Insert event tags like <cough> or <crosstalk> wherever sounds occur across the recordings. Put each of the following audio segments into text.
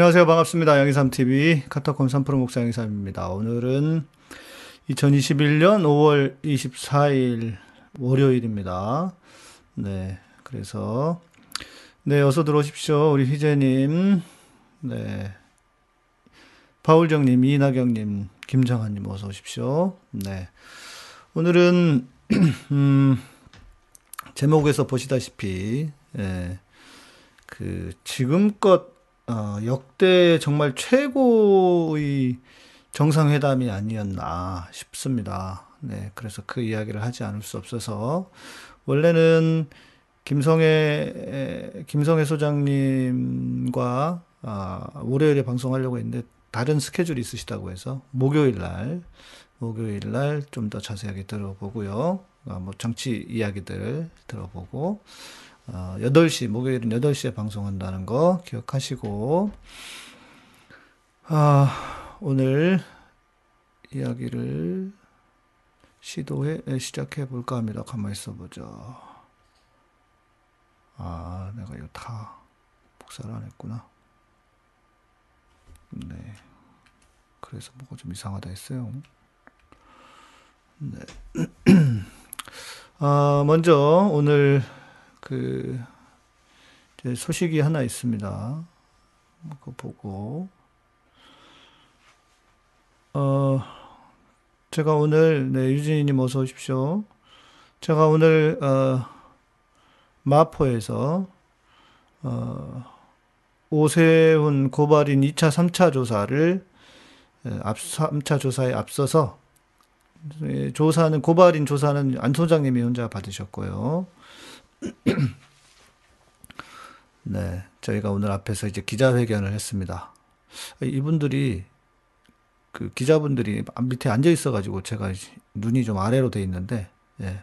안녕하세요. 반갑습니다. 양희삼TV 카타콤 3프로 목사 양희삼입니다. 오늘은 2021년 5월 24일 월요일입니다. 네. 그래서, 네, 어서 들어오십시오. 우리 희재님, 네. 바울정님, 이나경님, 김정환님 어서 오십시오. 네. 오늘은, <clears throat> 음, 제목에서 보시다시피, 예, 그, 지금껏 어, 역대 정말 최고의 정상회담이 아니었나 싶습니다. 네, 그래서 그 이야기를 하지 않을 수 없어서 원래는 김성애 김성애 소장님과 아, 월요일에 방송하려고 했는데 다른 스케줄이 있으시다고 해서 목요일 날 목요일 날 좀 더 자세하게 들어보고요. 아, 뭐 정치 이야기들 들어보고 어, 8시, 목요일은 8시에 방송한다는 거 기억하시고, 아, 오늘 이야기를 시도해, 시작해 볼까 합니다. 가만히 있어 보자. 아, 내가 이거 다 복사를 안 했구나. 네. 그래서 뭐가 좀 이상하다 했어요. 네. <clears throat> 아, 먼저 오늘 그 소식이 하나 있습니다. 그거 보고 어 제가 오늘 네 유진이님 어서 오십시오. 제가 오늘 어 마포에서 어 오세훈 고발인 2차 3차 조사를 앞 3차 조사에 앞서서 조사는 고발인 조사는 안 소장님이 혼자 받으셨고요. 네, 저희가 오늘 앞에서 이제 기자회견을 했습니다. 이분들이 그 기자분들이 밑에 앉아 있어가지고 제가 눈이 좀 아래로 돼 있는데, 예,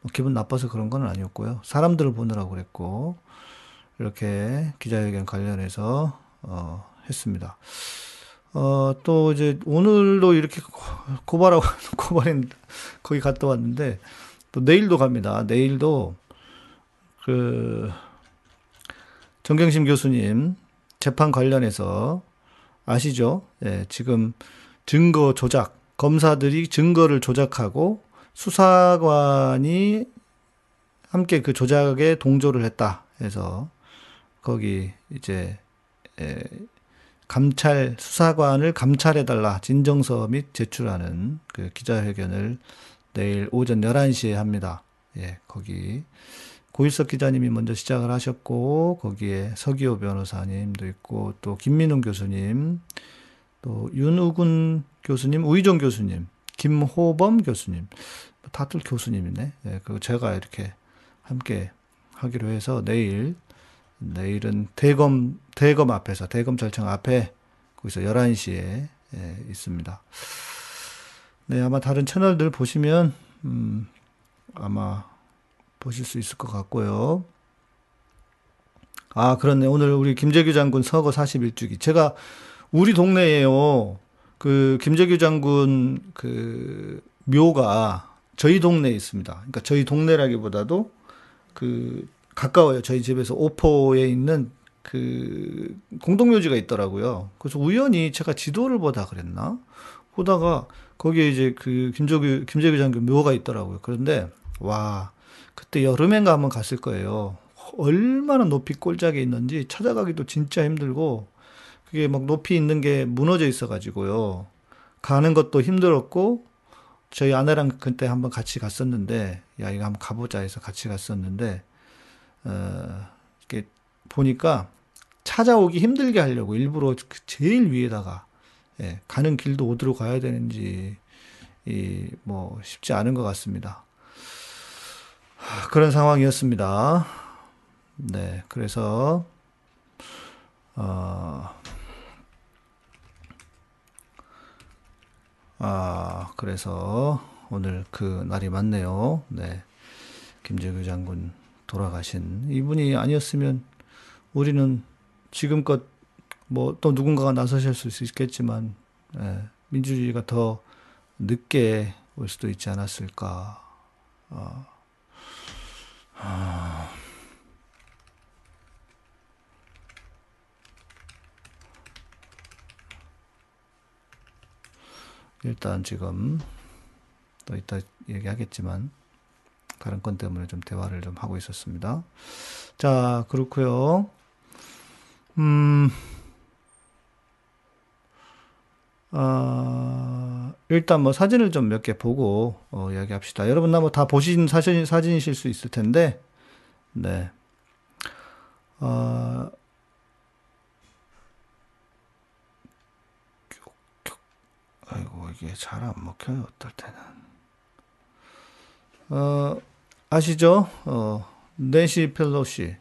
뭐 기분 나빠서 그런 건 아니었고요. 사람들을 보느라고 그랬고 이렇게 기자회견 관련해서 어, 했습니다. 어, 또 이제 오늘도 이렇게 고발하고 <laughs> 고발인 거기 갔다 왔는데 또 내일도 갑니다. 내일도 그 정경심 교수님 재판 관련해서 아시죠? 예, 지금 증거 조작, 검사들이 증거를 조작하고 수사관이 함께 그 조작에 동조를 했다 해서 거기 이제 에, 감찰 수사관을 감찰해 달라 진정서 및 제출하는 그 기자회견을 내일 오전 11시에 합니다. 예, 거기 고일석 기자님이 먼저 시작을 하셨고 거기에 서기호 변호사님도 있고 또 김민웅 교수님 또 윤우군 교수님 우희종 교수님 김호범 교수님 다들 교수님이네 네, 그 제가 이렇게 함께 하기로 해서 내일 내일은 대검 대검 앞에서 대검찰청 앞에 거기서 11시에 예, 있습니다. 네, 아마 다른 채널들 보시면 음, 아마 보실 수 있을 것 같고요. 아, 그렇네. 오늘 우리 김재규 장군 서거 41주기. 제가 우리 동네에요. 그 김재규 장군 그 묘가 저희 동네에 있습니다. 그러니까 저희 동네라기보다도 그 가까워요. 저희 집에서 오포에 있는 그 공동묘지가 있더라고요. 그래서 우연히 제가 지도를 보다 그랬나? 보다가 거기에 이제 그 김재규 김재규 장군 묘가 있더라고요. 그런데 와 그때 여름엔가 한번 갔을 거예요. 얼마나 높이 꼴짝에 있는지 찾아가기도 진짜 힘들고 그게 막 높이 있는 게 무너져 있어 가지고요. 가는 것도 힘들었고 저희 아내랑 그때 한번 같이 갔었는데 야 이거 한번 가보자 해서 같이 갔었는데 어 이렇게 보니까 찾아오기 힘들게 하려고 일부러 그 제일 위에다가 예, 가는 길도 어디로 가야 되는지 이 뭐 쉽지 않은 것 같습니다. 그런 상황이었습니다. 네, 그래서 어, 아, 그래서 오늘 그 날이 맞네요. 네. 김재규 장군 돌아가신 이분이 아니었으면 우리는 지금껏 뭐 또 누군가가 나서실 수 있겠지만 예, 민주주의가 더 늦게 올 수도 있지 않았을까. 어. 일단 지금 또 이따 얘기하겠지만 다른 건 때문에 좀 대화를 좀 하고 있었습니다. 자 그렇고요. 음. 아, 일단 뭐 사진을 좀 몇 개 보고 어, 이야기합시다. 여러분 나 뭐 다 보신 사진 사진이실 수 있을 텐데, 네. 어, 아이고 이게 잘 안 먹혀요 어떨 때는. 어, 아시죠? 어, 낸시 펠로시,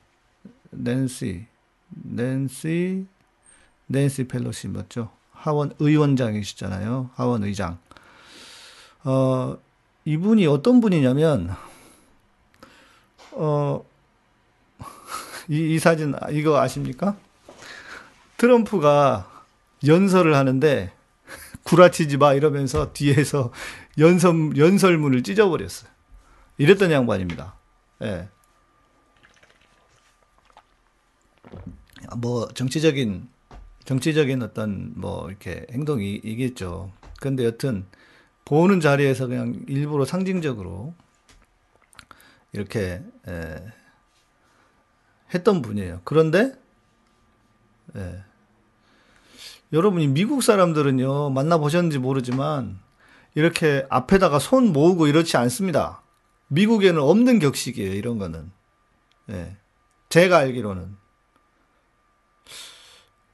낸시, 낸시, 낸시 펠로시 맞죠? 하원 의원장이시잖아요. 하원 의장. 어, 이분이 어떤 분이냐면, 어, 이, 이 사진, 이거 아십니까? 트럼프가 연설을 하는데, 구라치지 마 이러면서 뒤에서 연설, 연설문을 찢어버렸어요. 이랬던 양반입니다. 예. 뭐, 정치적인 정치적인 어떤 뭐 이렇게 행동이 이겠죠. 근데 여튼 보는 자리에서 그냥 일부러 상징적으로 이렇게 에, 했던 분이에요. 그런데 에, 여러분이 미국 사람들은요 만나 보셨는지 모르지만 이렇게 앞에다가 손 모으고 이렇지 않습니다. 미국에는 없는 격식이에요. 이런 거는 예, 제가 알기로는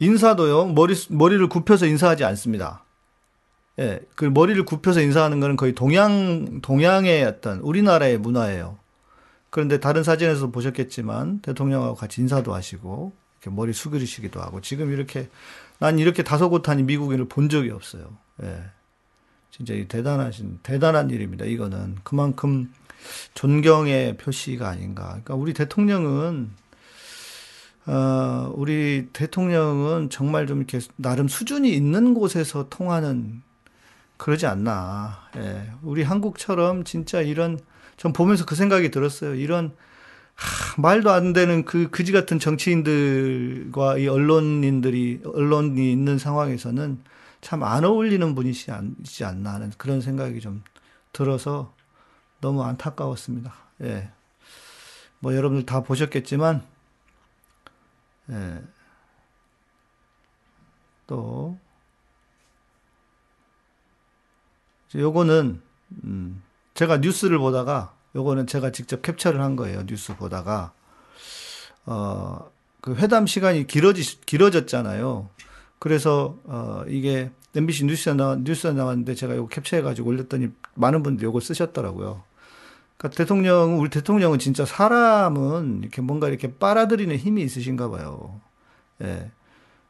인사도요, 머리, 머리를 굽혀서 인사하지 않습니다. 예, 그 머리를 굽혀서 인사하는 것은 거의 동양, 동양의 어떤 우리나라의 문화예요. 그런데 다른 사진에서 보셨겠지만 대통령하고 같이 인사도 하시고, 이렇게 머리 숙이시기도 하고, 지금 이렇게, 난 이렇게 다소곳하니 미국인을 본 적이 없어요. 예. 진짜 대단하신, 대단한 일입니다. 이거는. 그만큼 존경의 표시가 아닌가. 그러니까 우리 대통령은 어, 우리 대통령은 정말 좀 이렇게 나름 수준이 있는 곳에서 통하는 그러지 않나. 예. 우리 한국처럼 진짜 이런 전 보면서 그 생각이 들었어요. 이런 하, 말도 안 되는 그 그지 같은 정치인들과 이 언론인들이 언론이 있는 상황에서는 참 안 어울리는 분이지 않나 하는 그런 생각이 좀 들어서 너무 안타까웠습니다. 예. 뭐 여러분들 다 보셨겠지만 예. 또 요거는 음, 제가 뉴스를 보다가 요거는 제가 직접 캡처를 한 거예요. 뉴스 보다가 어, 그 회담 시간이 길어지 길어졌잖아요. 그래서 어, 이게 MBC 뉴스에 나 뉴스에 나왔는데 제가 이거 캡처해 가지고 올렸더니 많은 분들이 이걸 쓰셨더라고요. 그러니까 대통령, 우리 대통령은 진짜 사람은 이렇게 뭔가 이렇게 빨아들이는 힘이 있으신가 봐요. 예.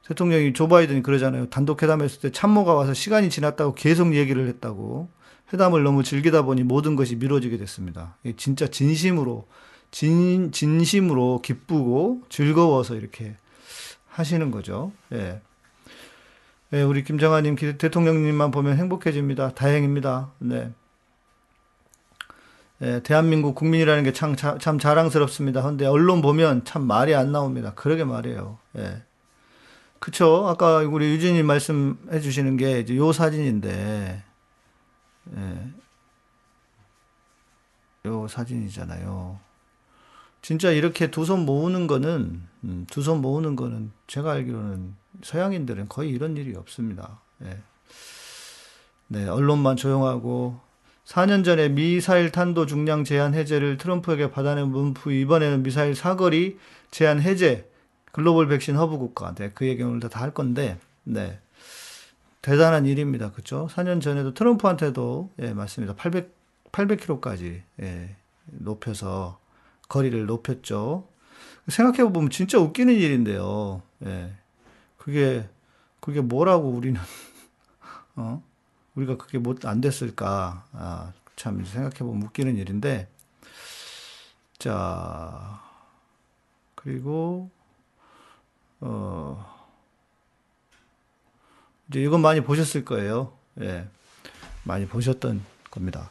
대통령이 조 바이든이 그러잖아요. 단독 회담했을 때 참모가 와서 시간이 지났다고 계속 얘기를 했다고. 회담을 너무 즐기다 보니 모든 것이 미뤄지게 됐습니다. 진짜 진심으로, 진, 진심으로 기쁘고 즐거워서 이렇게 하시는 거죠. 예. 예, 우리 김정아님, 대통령님만 보면 행복해집니다. 다행입니다. 네. 예, 대한민국 국민이라는 게 참, 참 자랑스럽습니다. 근데 언론 보면 참 말이 안 나옵니다. 그러게 말이에요. 예. 그쵸. 아까 우리 유진님 말씀해 주시는 게 이제 요 사진인데, 예. 요 사진이잖아요. 진짜 이렇게 두 손 모으는 거는, 음, 두 손 모으는 거는 제가 알기로는 서양인들은 거의 이런 일이 없습니다. 예. 네, 언론만 조용하고, 4년 전에 미사일 탄도 중량 제한 해제를 트럼프에게 받아낸 문프 이번에는 미사일 사거리 제한 해제 글로벌 백신 허브 국가. 네, 그 얘기 오늘 다 할 건데 네. 대단한 일입니다. 그렇죠 4년 전에도 트럼프한테도 예 맞습니다. 800 800km까지 예, 높여서 거리를 높였죠. 생각해 보면 진짜 웃기는 일인데요. 예. 그게 그게 뭐라고 우리는 <laughs> 어 우리가 그게 못 안 됐을까? 아, 참 생각해보면 웃기는 일인데, 자, 그리고, 어, 이제 이건 많이 보셨을 거예요. 예. 많이 보셨던 겁니다.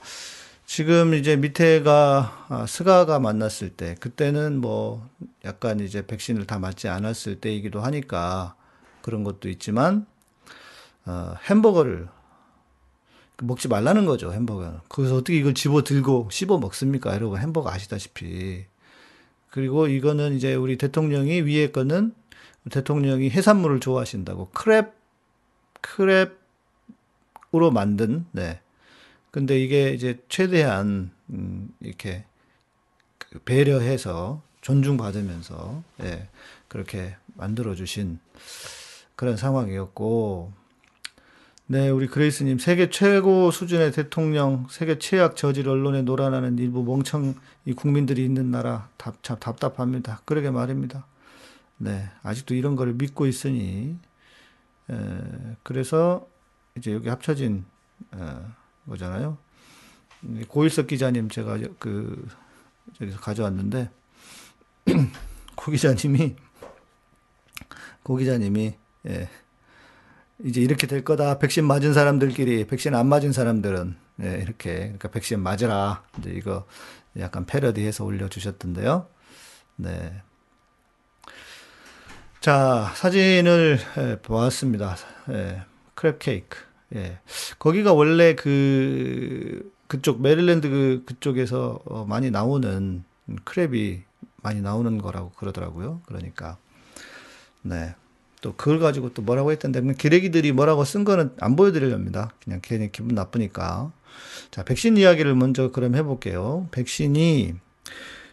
지금 이제 밑에가 아, 스가가 만났을 때, 그때는 뭐 약간 이제 백신을 다 맞지 않았을 때이기도 하니까 그런 것도 있지만, 어, 햄버거를 먹지 말라는 거죠, 햄버거는. 그래서 어떻게 이걸 집어 들고 씹어 먹습니까? 여러분, 햄버거 아시다시피. 그리고 이거는 이제 우리 대통령이 위에 거는 대통령이 해산물을 좋아하신다고 크랩, 크랩으로 만든, 네. 근데 이게 이제 최대한, 음, 이렇게 그 배려해서 존중받으면서, 예, 그렇게 만들어 주신 그런 상황이었고, 네, 우리 그레이스님, 세계 최고 수준의 대통령, 세계 최악 저질 언론에 놀아나는 일부 멍청 이 국민들이 있는 나라, 답, 참 답답합니다. 그러게 말입니다. 네, 아직도 이런 거를 믿고 있으니, 에, 그래서 이제 여기 합쳐진 어, 거잖아요. 고일석 기자님 제가 그 저기서 가져왔는데 <clears throat> 고 기자님이 고 기자님이 예. 이제 이렇게 될 거다. 백신 맞은 사람들끼리 백신 안 맞은 사람들은 예, 이렇게 그러니까 백신 맞으라. 이제 이거 약간 패러디해서 올려 주셨던데요. 네. 자 사진을 예, 보았습니다. 예, 크랩 케이크. 예. 거기가 원래 그 그쪽 메릴랜드 그 그쪽에서 어, 많이 나오는 크랩이 많이 나오는 거라고 그러더라고요. 그러니까 네. 또 그걸 가지고 또 뭐라고 했던데 기레기들이 뭐라고 쓴 거는 안 보여드리렵니다. 그냥 괜히 기분 나쁘니까. 자, 백신 이야기를 먼저 그럼 해볼게요. 백신이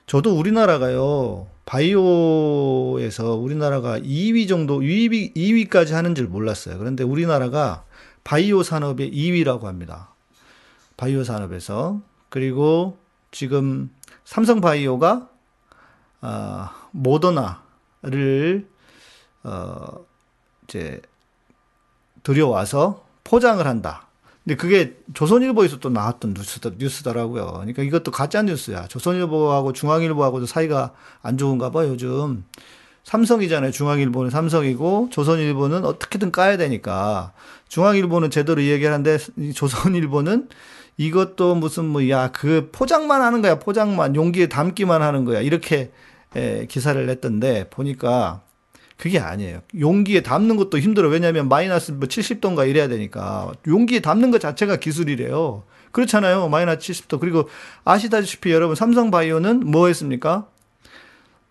저도 우리나라가요 바이오에서 우리나라가 2위 정도 2위 2위까지 하는 줄 몰랐어요. 그런데 우리나라가 바이오 산업의 2위라고 합니다. 바이오 산업에서 그리고 지금 삼성 바이오가 아, 모더나를 어, 이제 들여와서 포장을 한다. 근데 그게 조선일보에서 또 나왔던 뉴스더, 뉴스더라고요. 그러니까 이것도 가짜 뉴스야. 조선일보하고 중앙일보하고도 사이가 안 좋은가 봐, 요즘. 삼성이잖아요. 중앙일보는 삼성이고, 조선일보는 어떻게든 까야 되니까. 중앙일보는 제대로 얘기하는데, 조선일보는 이것도 무슨 뭐, 야, 그 포장만 하는 거야. 포장만. 용기에 담기만 하는 거야. 이렇게 에, 기사를 냈던데, 보니까 그게 아니에요. 용기에 담는 것도 힘들어. 왜냐하면 마이너스 뭐 70도인가 이래야 되니까. 용기에 담는 것 자체가 기술이래요. 그렇잖아요. 마이너스 70도. 그리고 아시다시피 여러분 삼성바이오는 뭐 했습니까?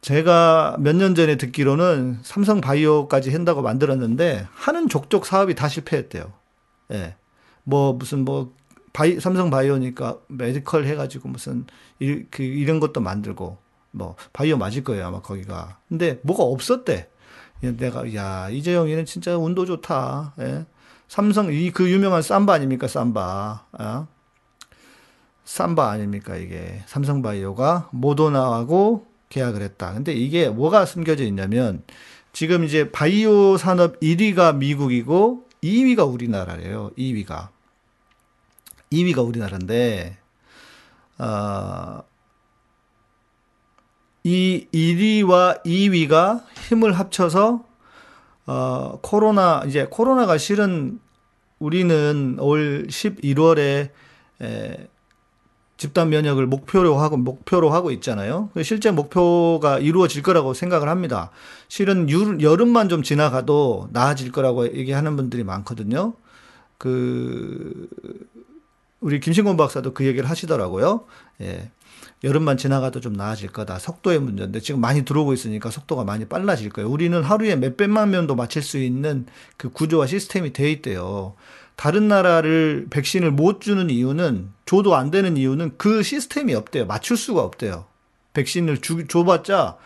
제가 몇 년 전에 듣기로는 삼성바이오까지 한다고 만들었는데 하는 족족 사업이 다 실패했대요. 예. 뭐 무슨 뭐 바이, 삼성 바이오니까 medical 해가지고 무슨 이, 그 이런 것도 만들고 뭐 바이오 맞을 거예요 아마 거기가. 근데 뭐가 없었대. 내가 야 이재용이는 진짜 운도 좋다. 예? 삼성 이 그 유명한 삼바 아닙니까 삼바. 어? 삼바 아닙니까 이게 삼성바이오가 모더나하고 계약을 했다. 근데 이게 뭐가 숨겨져 있냐면 지금 이제 바이오 산업 1위가 미국이고 2위가 우리나라래요. 2위가 2위가 우리나라인데 어, 이 1위와 2위가 힘을 합쳐서 어 코로나 이제 코로나가 실은 우리는 올 11월에 에, 집단 면역을 목표로 하고 목표로 하고 있잖아요. 그 실제 목표가 이루어질 거라고 생각을 합니다. 실은 유, 여름만 좀 지나가도 나아질 거라고 얘기하는 분들이 많거든요. 그 우리 김신곤 박사도 그 얘기를 하시더라고요. 예. 여름만 지나가도 좀 나아질 거다. 속도의 문제인데 지금 많이 들어오고 있으니까 속도가 많이 빨라질 거예요. 우리는 하루에 몇백만 명도 맞힐 수 있는 그 구조와 시스템이 돼 있대요. 다른 나라를 백신을 못 주는 이유는 줘도 안 되는 이유는 그 시스템이 없대요. 맞출 수가 없대요. 백신을 주, 줘봤자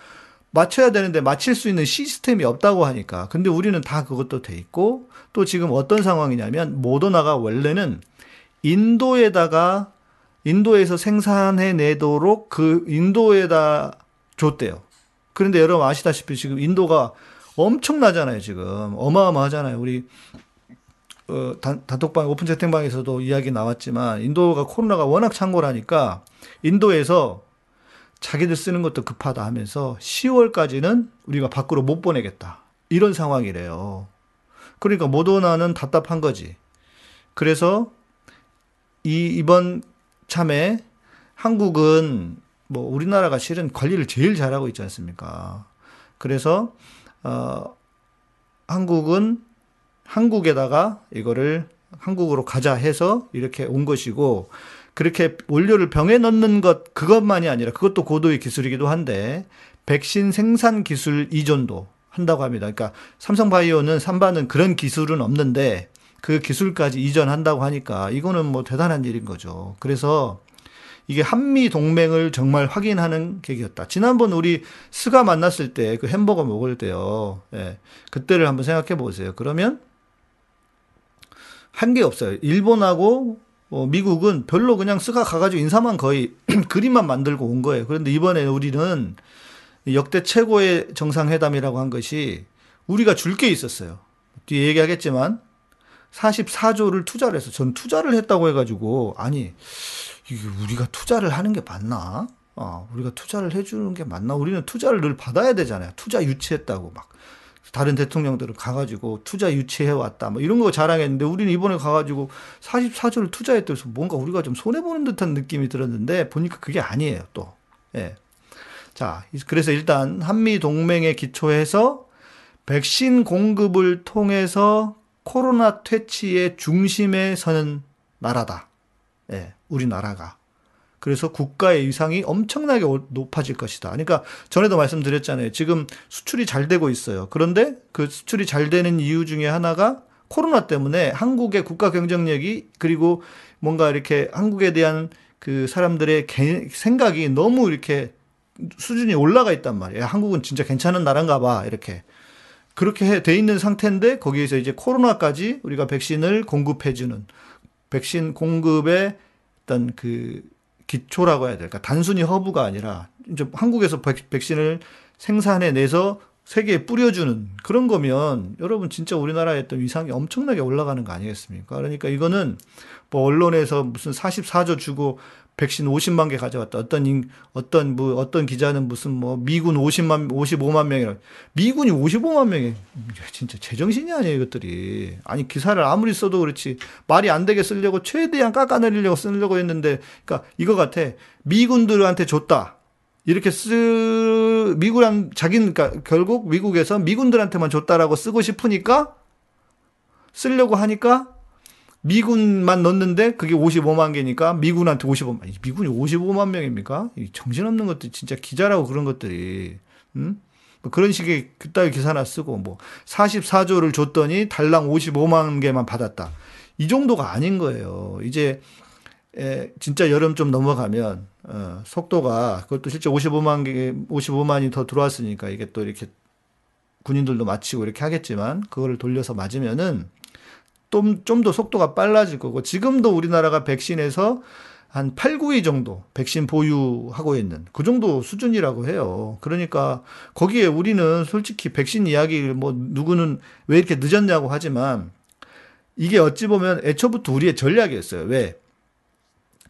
맞춰야 되는데 맞힐 수 있는 시스템이 없다고 하니까. 근데 우리는 다 그것도 돼 있고 또 지금 어떤 상황이냐면 모더나가 원래는 인도에다가 인도에서 생산해 내도록 그 인도에다 줬대요. 그런데 여러분 아시다시피 지금 인도가 엄청나잖아요, 지금. 어마어마하잖아요. 우리, 어, 단, 단톡방, 오픈 채팅방에서도 이야기 나왔지만, 인도가 코로나가 워낙 창궐하니까, 인도에서 자기들 쓰는 것도 급하다 하면서 10월까지는 우리가 밖으로 못 보내겠다. 이런 상황이래요. 그러니까 모더나는 답답한 거지. 그래서 이 이번 참에 한국은 뭐 우리나라가 실은 관리를 제일 잘하고 있지 않습니까? 그래서 어 한국은 한국에다가 이거를 한국으로 가자 해서 이렇게 온 것이고 그렇게 원료를 병에 넣는 것 그것만이 아니라 그것도 고도의 기술이기도 한데 백신 생산 기술 이전도 한다고 합니다. 그러니까 삼성바이오는 삼바는 그런 기술은 없는데 그 기술까지 이전한다고 하니까 이거는 뭐 대단한 일인 거죠. 그래서 이게 한미 동맹을 정말 확인하는 계기였다. 지난번 우리 스가 만났을 때 그 햄버거 먹을 때요. 예. 그때를 한번 생각해 보세요. 그러면 한 게 없어요. 일본하고 어, 미국은 별로 그냥 스가 가가지고 인사만 거의 <clears throat> 그림만 만들고 온 거예요. 그런데 이번에 우리는 역대 최고의 정상회담이라고 한 것이 우리가 줄 게 있었어요. 뒤에 얘기하겠지만 44조를 투자를 해서 전 투자를 했다고 해가지고 아니 이게 우리가 투자를 하는 게 맞나? 어, 우리가 투자를 해주는 게 맞나? 우리는 투자를 늘 받아야 되잖아요. 투자 유치했다고 막 다른 대통령들은 가가지고 투자 유치해 왔다 뭐 이런 거 자랑했는데 우리는 이번에 가가지고 44조를 투자했다 해서 뭔가 우리가 좀 손해 보는 듯한 느낌이 들었는데 보니까 그게 아니에요 또. 예. 자, 그래서 일단 한미 동맹에 기초해서 백신 공급을 통해서 코로나 퇴치의 중심에 서는 나라다. 예, 우리나라가. 그래서 국가의 위상이 엄청나게 높아질 것이다. 그러니까 전에도 말씀드렸잖아요. 지금 수출이 잘 되고 있어요. 그런데 그 수출이 잘 되는 이유 중에 하나가 코로나 때문에 한국의 국가 경쟁력이 그리고 뭔가 이렇게 한국에 대한 그 사람들의 생각이 너무 이렇게 수준이 올라가 있단 말이에요. 한국은 진짜 괜찮은 나라인가 봐. 이렇게. 그렇게 돼 있는 상태인데 거기에서 이제 코로나까지 우리가 백신을 공급해주는 백신 공급의 어떤 그 기초라고 해야 될까. 단순히 허브가 아니라 이제 한국에서 백 신을 생산해 내서 세계에 뿌려주는 그런 거면 여러분 진짜 우리나라의 어떤 위상이 엄청나게 올라가는 거 아니겠습니까? 그러니까 이거는 뭐 언론에서 무슨 44조 주고 백신 50만 개 가져왔다. 어떤 인, 어떤 뭐 어떤 기자는 무슨 뭐 미군 50만 55만 명이라. 미군이 55만 명이. 진짜 제정신이 아니에요 이것들이. 아니 기사를 아무리 써도 그렇지 말이 안 되게 쓰려고 최대한 깎아내리려고 쓰려고 했는데 그러니까 이거 같아. 미군들한테 줬다. 이렇게 쓰 미국랑 자기는 그러니까 결국 미국에서 미군들한테만 줬다라고 쓰고 싶으니까 쓰려고 하니까 미군만 넣는데 그게 55만 개니까 미군한테 55만 미군이 55만 명입니까? 정신없는 것들 진짜 기자라고 그런 것들이 음? 뭐 그런 식의 그따위 기사나 쓰고 뭐 44조를 줬더니 달랑 55만 개만 받았다. 이 정도가 아닌 거예요. 이제 에, 진짜 여름 좀 넘어가면 어, 속도가 그것도 실제 55만 개 55만이 더 들어왔으니까 이게 또 이렇게 군인들도 마치고 이렇게 하겠지만 그거를 돌려서 맞으면은 좀 더 속도가 빨라질 거고 지금도 우리나라가 백신에서 한 8, 9위 정도 백신 보유하고 있는 그 정도 수준이라고 해요. 그러니까 거기에 우리는 솔직히 백신 이야기를 뭐 누구는 왜 이렇게 늦었냐고 하지만 이게 어찌 보면 애초부터 우리의 전략이었어요. 왜?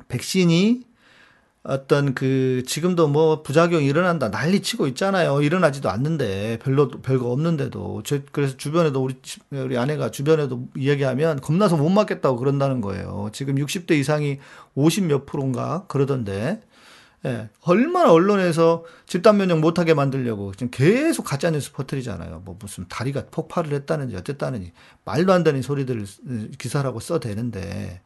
백신이 어떤 그 지금도 뭐 부작용이 일어난다 난리 치고 있잖아요. 일어나지도 않는데 별로 별거 없는데도 제 그래서 주변에도 우리 우리 아내가 주변에도 이야기하면 겁나서 못 맞겠다고 그런다는 거예요. 지금 60대 이상이 50 몇 프로인가 그러던데. 예. 얼마나 언론에서 집단 면역 못하게 만들려고 지금 계속 가짜 뉴스 퍼뜨리잖아요. 뭐 무슨 다리가 폭발을 했다는지 어쨌다는지 말도 안 되는 소리들을 기사라고 써대는데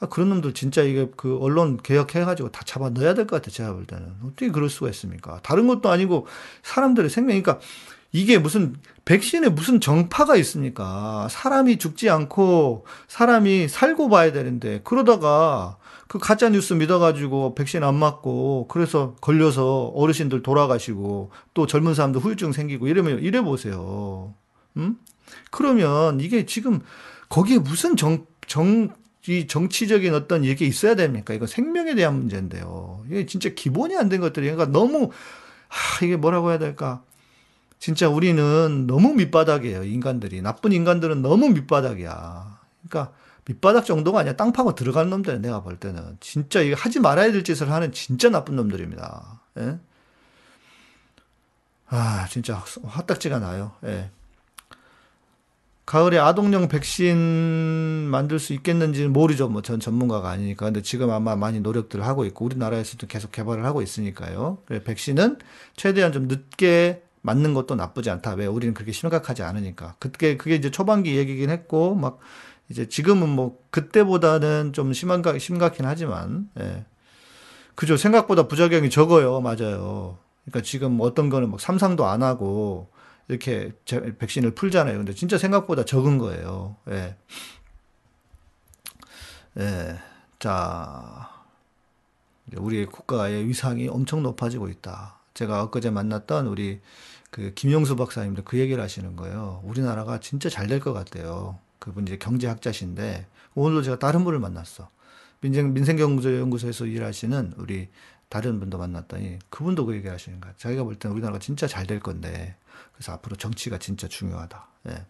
아, 그런 놈들 진짜 이게 그 언론 개혁해가지고 다 잡아 넣어야 될 것 같아, 제가 볼 때는. 어떻게 그럴 수가 있습니까? 다른 것도 아니고 사람들의 생명, 그러니까 이게 무슨 백신에 무슨 정파가 있습니까? 사람이 죽지 않고 사람이 살고 봐야 되는데 그러다가 그 가짜 뉴스 믿어가지고 백신 안 맞고 그래서 걸려서 어르신들 돌아가시고 또 젊은 사람들 후유증 생기고 이러면 이래 보세요. 음? 그러면 이게 지금 거기에 무슨 정, 정, 이 정치적인 어떤 얘기 있어야 됩니까? 이거 생명에 대한 문제인데요. 이게 진짜 기본이 안 된 것들이 그러니까 너무 하, 이게 뭐라고 해야 될까? 진짜 우리는 너무 밑바닥이에요. 인간들이 나쁜 인간들은 너무 밑바닥이야. 그러니까 밑바닥 정도가 아니야. 땅 파고 들어가는 놈들 내가 볼 때는 진짜 이거 하지 말아야 될 짓을 하는 진짜 나쁜 놈들입니다. 예? 아 진짜 화딱지가 나요. 예. 가을에 아동용 백신 만들 수 있겠는지는 모르죠. 뭐 전 전문가가 아니니까. 근데 지금 아마 많이 노력들을 하고 있고 우리나라에서도 계속 개발을 하고 있으니까요. 백신은 최대한 좀 늦게 맞는 것도 나쁘지 않다. 왜 우리는 그렇게 심각하지 않으니까. 그게 그게 이제 초반기 얘기긴 했고 막 이제 지금은 뭐 그때보다는 좀 심한가 심각긴 하지만 예. 그죠 생각보다 부작용이 적어요 맞아요 그러니까 지금 어떤 거는 막 삼상도 안 하고 이렇게 백신을 풀잖아요 근데 진짜 생각보다 적은 거예요 예. 예. 자 우리 국가의 위상이 엄청 높아지고 있다 제가 엊그제 만났던 우리 그 김용수 박사님도 그 얘기를 하시는 거예요 우리나라가 진짜 잘 될 것 같대요 그분 이제 경제학자신데 오늘도 제가 다른 분을 만났어. 민생 민생경제연구소에서 일하시는 우리 다른 분도 만났더니 그분도 그 얘기 하시는 거야. 자기가 볼 때는 우리나라가 진짜 잘 될 건데 그래서 앞으로 정치가 진짜 중요하다. 예.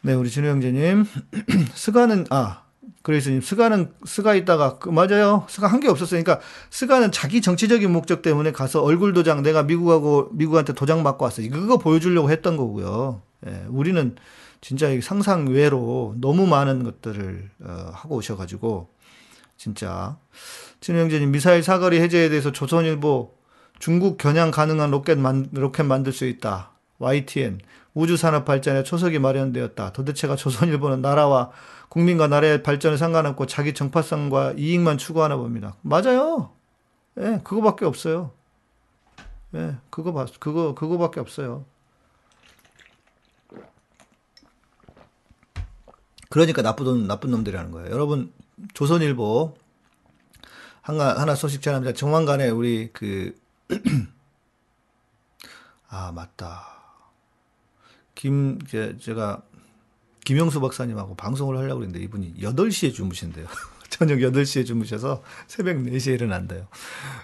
네, 우리 진우 형제님 <clears throat> 스가는 아 그래서님 스가는 스가 있다가 그 맞아요. 스가 한 게 없었으니까 스가는 자기 정치적인 목적 때문에 가서 얼굴 도장 내가 미국하고 미국한테 도장 받고 왔어. 그거 보여주려고 했던 거고요. 예, 우리는 진짜 상상 외로 너무 많은 것들을 어, 하고 오셔가지고 진짜 진우 형제님 미사일 사거리 해제에 대해서 조선일보 중국 겨냥 가능한 로켓 만, 로켓 만들 수 있다. YTN 우주산업 발전에 초석이 마련되었다. 도대체가 조선일보는 나라와 국민과 나라의 발전에 상관없고 자기 정파성과 이익만 추구하나 봅니다. 맞아요. 예, 네, 그거밖에 없어요. 예, 네, 그거 그거 그거밖에 없어요. 그러니까 나쁜 나쁜 놈들이라는 거예요. 여러분 조선일보 하나 하나 소식 전합니다. 조만간에 우리 그 <clears throat> 아 맞다. 김 제, 제가 김영수 박사님하고 방송을 하려고 했는데 이분이 8시에 주무신대요. <laughs> 저녁 8시에 주무셔서 새벽 4시에 일어난대요.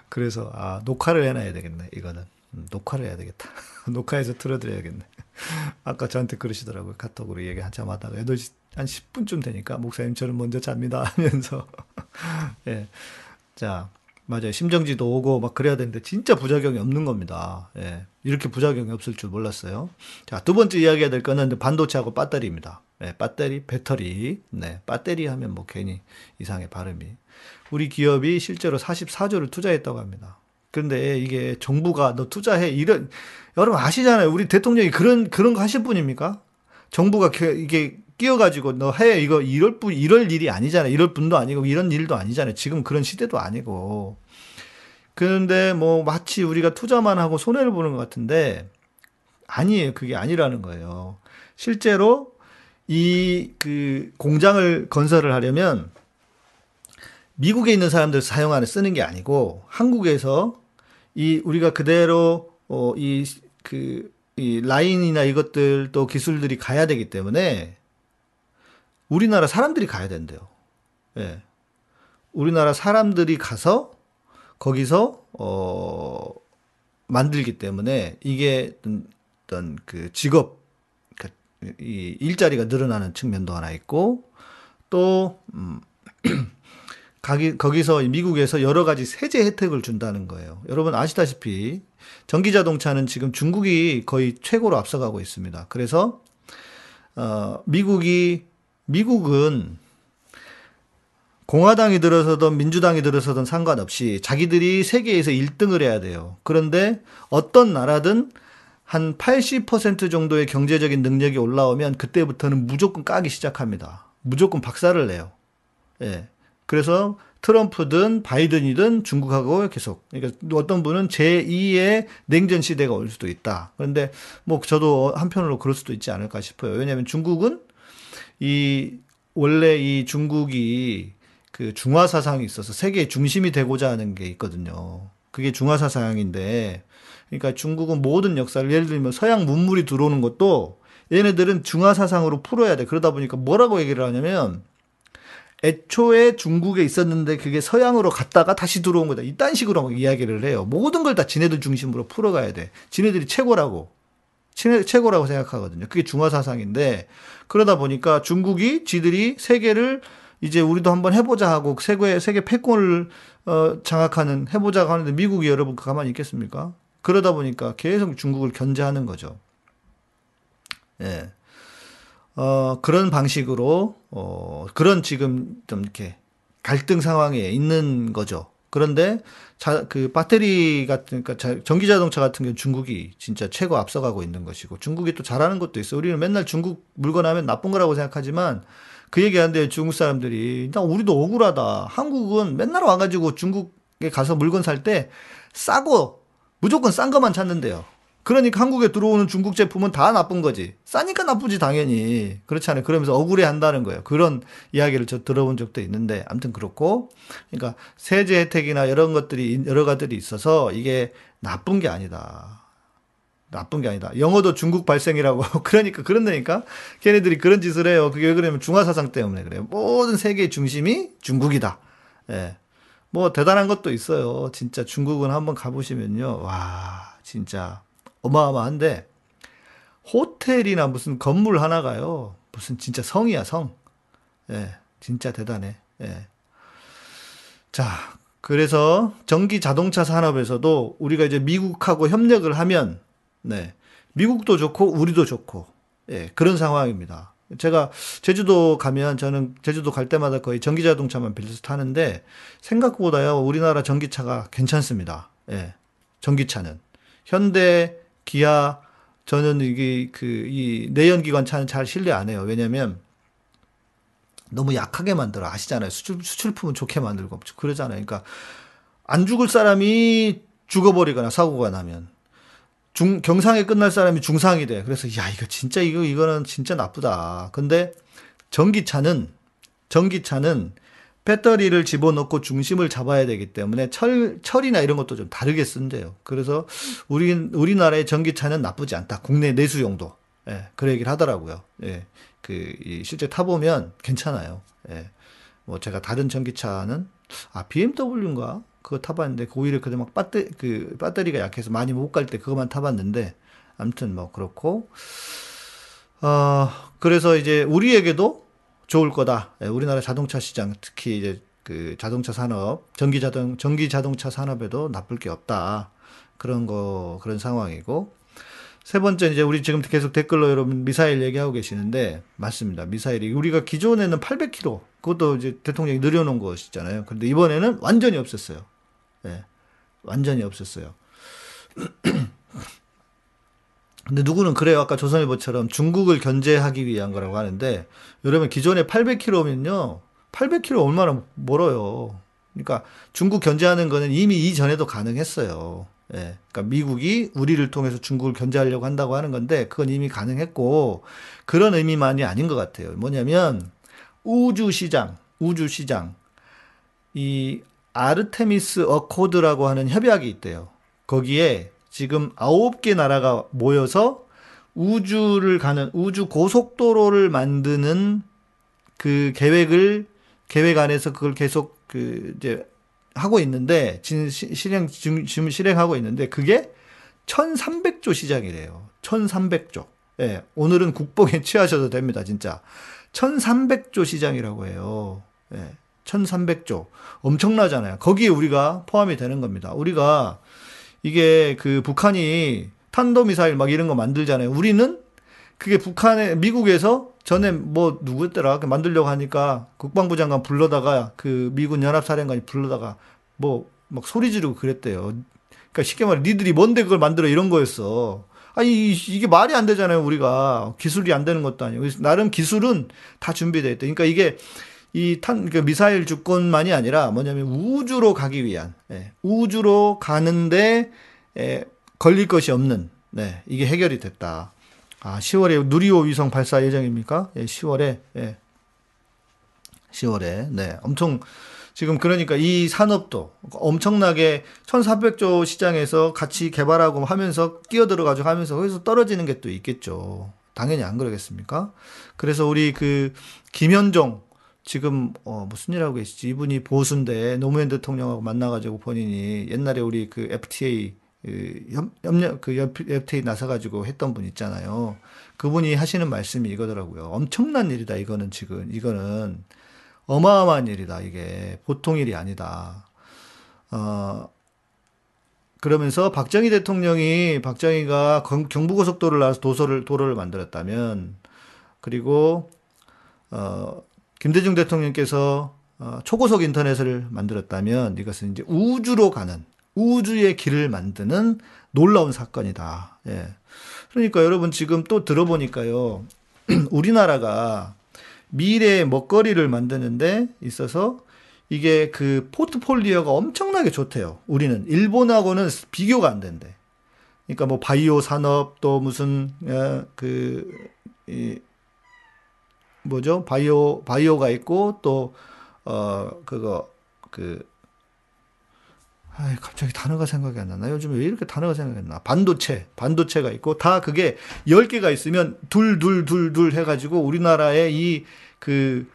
그래서 아 녹화를 해놔야 되겠네 이거는. 음, 녹화를 해야 되겠다. <laughs> 녹화해서 틀어드려야겠네. <laughs> 아까 저한테 그러시더라고요. 카톡으로 얘기 한참 하다가 8시 한 10분쯤 되니까 목사님 저는 먼저 잡니다 하면서 예. 자, 맞아요. 심정지도 오고 막 그래야 되는데 진짜 부작용이 없는 겁니다. 예. 이렇게 부작용이 없을 줄 몰랐어야 자, 두 번째 이야기해야 될 거는 반도체하고 배터리입니다. 예, 배터리, 배터리. 네, 배터리 하면 뭐 괜히 이상해 발음이. 우리 기업이 실제로 44조를 투자했다고 합니다. 그런데 이게 정부가 너 투자해 이런 여러분 아시잖아요. 우리 대통령이 그런 그런 거 하실 분입니까? 정부가 이게 끼어가지고 너 해 이거 이럴 분 이럴 일이 아니잖아요. 이럴 분도 아니고 이런 일도 아니잖아요. 지금 그런 시대도 아니고. 그런데 뭐 마치 우리가 투자만 하고 손해를 보는 것 같은데 아니에요. 그게 아니라는 거예요. 실제로 이 그 공장을 건설을 하려면 미국에 있는 사람들 사용하는 쓰는 게 아니고 한국에서 이 우리가 그대로 어 이그 이 라인이나 이것들 또 기술들이 가야 되기 때문에 우리나라 사람들이 가야 된대요. 예. 우리나라 사람들이 가서 거기서 어 만들기 때문에 이게 어떤 그 직업 그러니까 이 일자리가 늘어나는 측면도 하나 있고 또 음, <clears throat> 가기, 거기서 미국에서 여러 가지 세제 혜택을 준다는 거예요. 여러분 아시다시피 전기 자동차는 지금 중국이 거의 최고로 앞서가고 있습니다. 그래서 어, 미국이 미국은 공화당이 들어서든 민주당이 들어서든 상관없이 자기들이 세계에서 1등을 해야 돼요. 그런데 어떤 나라든 한 80% 정도의 경제적인 능력이 올라오면 그때부터는 무조건 까기 시작합니다. 무조건 박살을 내요. 예. 그래서 트럼프든 바이든이든 중국하고 계속 그러니까 어떤 분은 제2의 냉전 시대가 올 수도 있다. 그런데 뭐 저도 한편으로 그럴 수도 있지 않을까 싶어요. 왜냐하면 중국은 이 원래 이 중국이 그 중화 사상이 있어서 세계의 중심이 되고자 하는 게 있거든요. 그게 중화 사상인데 그러니까 중국은 모든 역사를 예를 들면 서양 문물이 들어오는 것도 얘네들은 중화 사상으로 풀어야 돼. 그러다 보니까 뭐라고 얘기를 하냐면 애초에 중국에 있었는데 그게 서양으로 갔다가 다시 들어온 거다. 이딴 식으로 이야기를 해요. 모든 걸 다 지네들 중심으로 풀어가야 돼. 지네들이 최고라고. 최고라고 생각하거든요. 그게 중화 사상인데 그러다 보니까 중국이 지들이 세계를 이제 우리도 한번 해보자 하고 세계 세계 패권을 어, 장악하는 해보자고 하는데 미국이 여러분 가만히 있겠습니까? 그러다 보니까 계속 중국을 견제하는 거죠. 예. 어, 그런 방식으로, 어, 그런 지금 좀 이렇게 갈등 상황에 있는 거죠. 그런데 자, 그 배터리 같은, 그러니까 전기 자동차 같은 경우는 중국이 진짜 최고 앞서가고 있는 것이고 중국이 또 잘하는 것도 있어. 우리는 맨날 중국 물건 하면 나쁜 거라고 생각하지만 그 얘기하는데 중국 사람들이 나 우리도 억울하다. 한국은 맨날 와가지고 중국에 가서 물건 살 때 싸고 무조건 싼 것만 찾는데요. 그러니까 한국에 들어오는 중국 제품은 다 나쁜 거지. 싸니까 나쁘지 당연히. 그렇지 않아요. 그러면서 억울해 한다는 거예요. 그런 이야기를 저 들어본 적도 있는데 아무튼 그렇고 그러니까 세제 혜택이나 이런 것들이 여러 가지들이 있어서 이게 나쁜 게 아니다. 나쁜 게 아니다. 영어도 중국 발생이라고. <laughs> 그러니까 그런다니까 걔네들이 그런 짓을 해요. 그게 왜 그러냐면 중화 사상 때문에 그래요. 모든 세계의 중심이 중국이다. 예. 뭐 대단한 것도 있어요. 진짜 중국은 한번 가보시면요. 와, 진짜 어마어마한데 호텔이나 무슨 건물 하나가요. 무슨 진짜 성이야, 성. 예. 진짜 대단해. 예. 자, 그래서 전기 자동차 산업에서도 우리가 이제 미국하고 협력을 하면 네. 미국도 좋고 우리도 좋고 예, 그런 상황입니다. 제가 제주도 가면 저는 제주도 갈 때마다 거의 전기 자동차만 빌려서 타는데 생각보다요 우리나라 전기차가 괜찮습니다. 예, 전기차는 현대, 기아 저는 이게 그 이 내연기관 차는 잘 신뢰 안 해요. 왜냐면 너무 약하게 만들어 아시잖아요. 수출 수출품은 좋게 만들고 그러잖아요. 그러니까 안 죽을 사람이 죽어버리거나 사고가 나면 중, 경상에 끝날 사람이 중상이 돼. 그래서, 야, 이거 진짜, 이거, 이거는 진짜 나쁘다. 근데 전기차는, 전기차는 배터리를 집어넣고 중심을 잡아야 되기 때문에 철, 철이나 이런 것도 좀 다르게 쓴대요. 그래서 우리, 우리나라의 전기차는 나쁘지 않다. 국내 내수용도. 예, 그 얘기를 하더라고요. 예, 그, 이, 실제 타보면 괜찮아요. 예. 뭐 제가 다른 전기차는, 아, BMW인가? 그거 타봤는데 그 오히려 그때 막 배터 그 배터리가 약해서 많이 못 갈 때 그거만 타봤는데 아무튼 뭐 그렇고 어 그래서 이제 우리에게도 좋을 거다. 예, 우리나라 자동차 시장 특히 이제 그 자동차 산업 전기 자동 전기 자동차 산업에도 나쁠 게 없다. 그런 거 그런 상황이고 세 번째 이제 우리 지금 계속 댓글로 여러분 미사일 얘기하고 계시는데 맞습니다. 미사일이 우리가 기존에는 800km 그것도 이제 대통령이 늘려놓은 것이잖아요. 그런데 이번에는 완전히 없었어요. 네, 완전히 없었어요. <clears throat> 근데 누구는 그래요. 아까 조선일보처럼 중국을 견제하기 위한 거라고 하는데 여러분 기존에 800km면요. 800km 얼마나 멀어요. 그러니까 중국 견제하는 거는 이미 이전에도 가능했어요. 예. 그러니까 미국이 우리를 통해서 중국을 견제하려고 한다고 하는 건데 그건 이미 가능했고 그런 의미만이 아닌 것 같아요. 뭐냐면 우주 시장, 우주 시장 이 아르테미스 어코드라고 하는 협약이 있대요. 거기에 지금 아홉 개 나라가 모여서 우주를 가는 우주 고속도로를 만드는 그 계획을 계획 안에서 그걸 계속 그 이제 하고 있는데 진 실행 지금 실행하고 있는데 그게 1300조 시장이래요. 1300조. 예. 오늘은 국뽕에 <laughs> 취하셔도 됩니다, 진짜. 1300조 시장이라고 해요. 예. 1300조. 엄청나잖아요. 거기에 우리가 포함이 되는 겁니다. 우리가 이게 그 북한이 탄도미사일 막 이런 거 만들잖아요. 우리는 그게 북한에, 미국에서 전에 뭐 누구였더라? 만들려고 하니까 국방부 장관 불러다가 그 미군 연합사령관이 불러다가 뭐 막 소리 지르고 그랬대요. 그러니까 쉽게 말해 니들이 뭔데 그걸 만들어 이런 거였어. 아니 이게 말이 안 되잖아요. 우리가 기술이 안 되는 것도 아니고 나름 기술은 다 준비돼 있대. 그러니까 이게 이 탄, 그 미사일 주권만이 아니라 뭐냐면 우주로 가기 위한, 예, 우주로 가는데, 예, 걸릴 것이 없는, 네, 이게 해결이 됐다. 아, 10월에 누리호 위성 발사 예정입니까? 예, 10월에, 예. 10월에, 네. 엄청, 지금 그러니까 이 산업도 엄청나게 1400조 시장에서 같이 개발하고 하면서 끼어들어가지고 하면서 거기서 떨어지는 게 또 있겠죠. 당연히 안 그러겠습니까? 그래서 우리 그 김현종 지금 어 무슨 일 하고 계시지? 이분이 보수인데 노무현 대통령하고 만나가지고 본인이 옛날에 우리 그 FTA 그 협력 그 FTA 나서가지고 했던 분 있잖아요. 그분이 하시는 말씀이 이거더라고요. 엄청난 일이다. 이거는 지금 이거는 어마어마한 일이다. 이게 보통 일이 아니다. 어 그러면서 박정희 대통령이 박정희가 경부고속도로를 나와서 도서를 도로를 만들었다면 그리고 어 김대중 대통령께서 어, 초고속 인터넷을 만들었다면 이것은 이제 우주로 가는 우주의 길을 만드는 놀라운 사건이다. 예. 그러니까 여러분 지금 또 들어보니까요. <clears throat> 우리나라가 미래의 먹거리를 만드는데 있어서 이게 그 포트폴리오가 엄청나게 좋대요. 우리는 일본하고는 비교가 안 된대. 그러니까 뭐 바이오 산업 또 무슨 어, 그이 뭐죠? 바이오 바이오가 있고 또 어 그거 그 아, 갑자기 단어가 생각이 안 나나? 요즘 왜 이렇게 단어가 생각이 안 나? 반도체, 반도체가 있고, 다 그게 10개가 있으면 둘, 둘, 둘, 둘 해가지고 우리나라의 이 그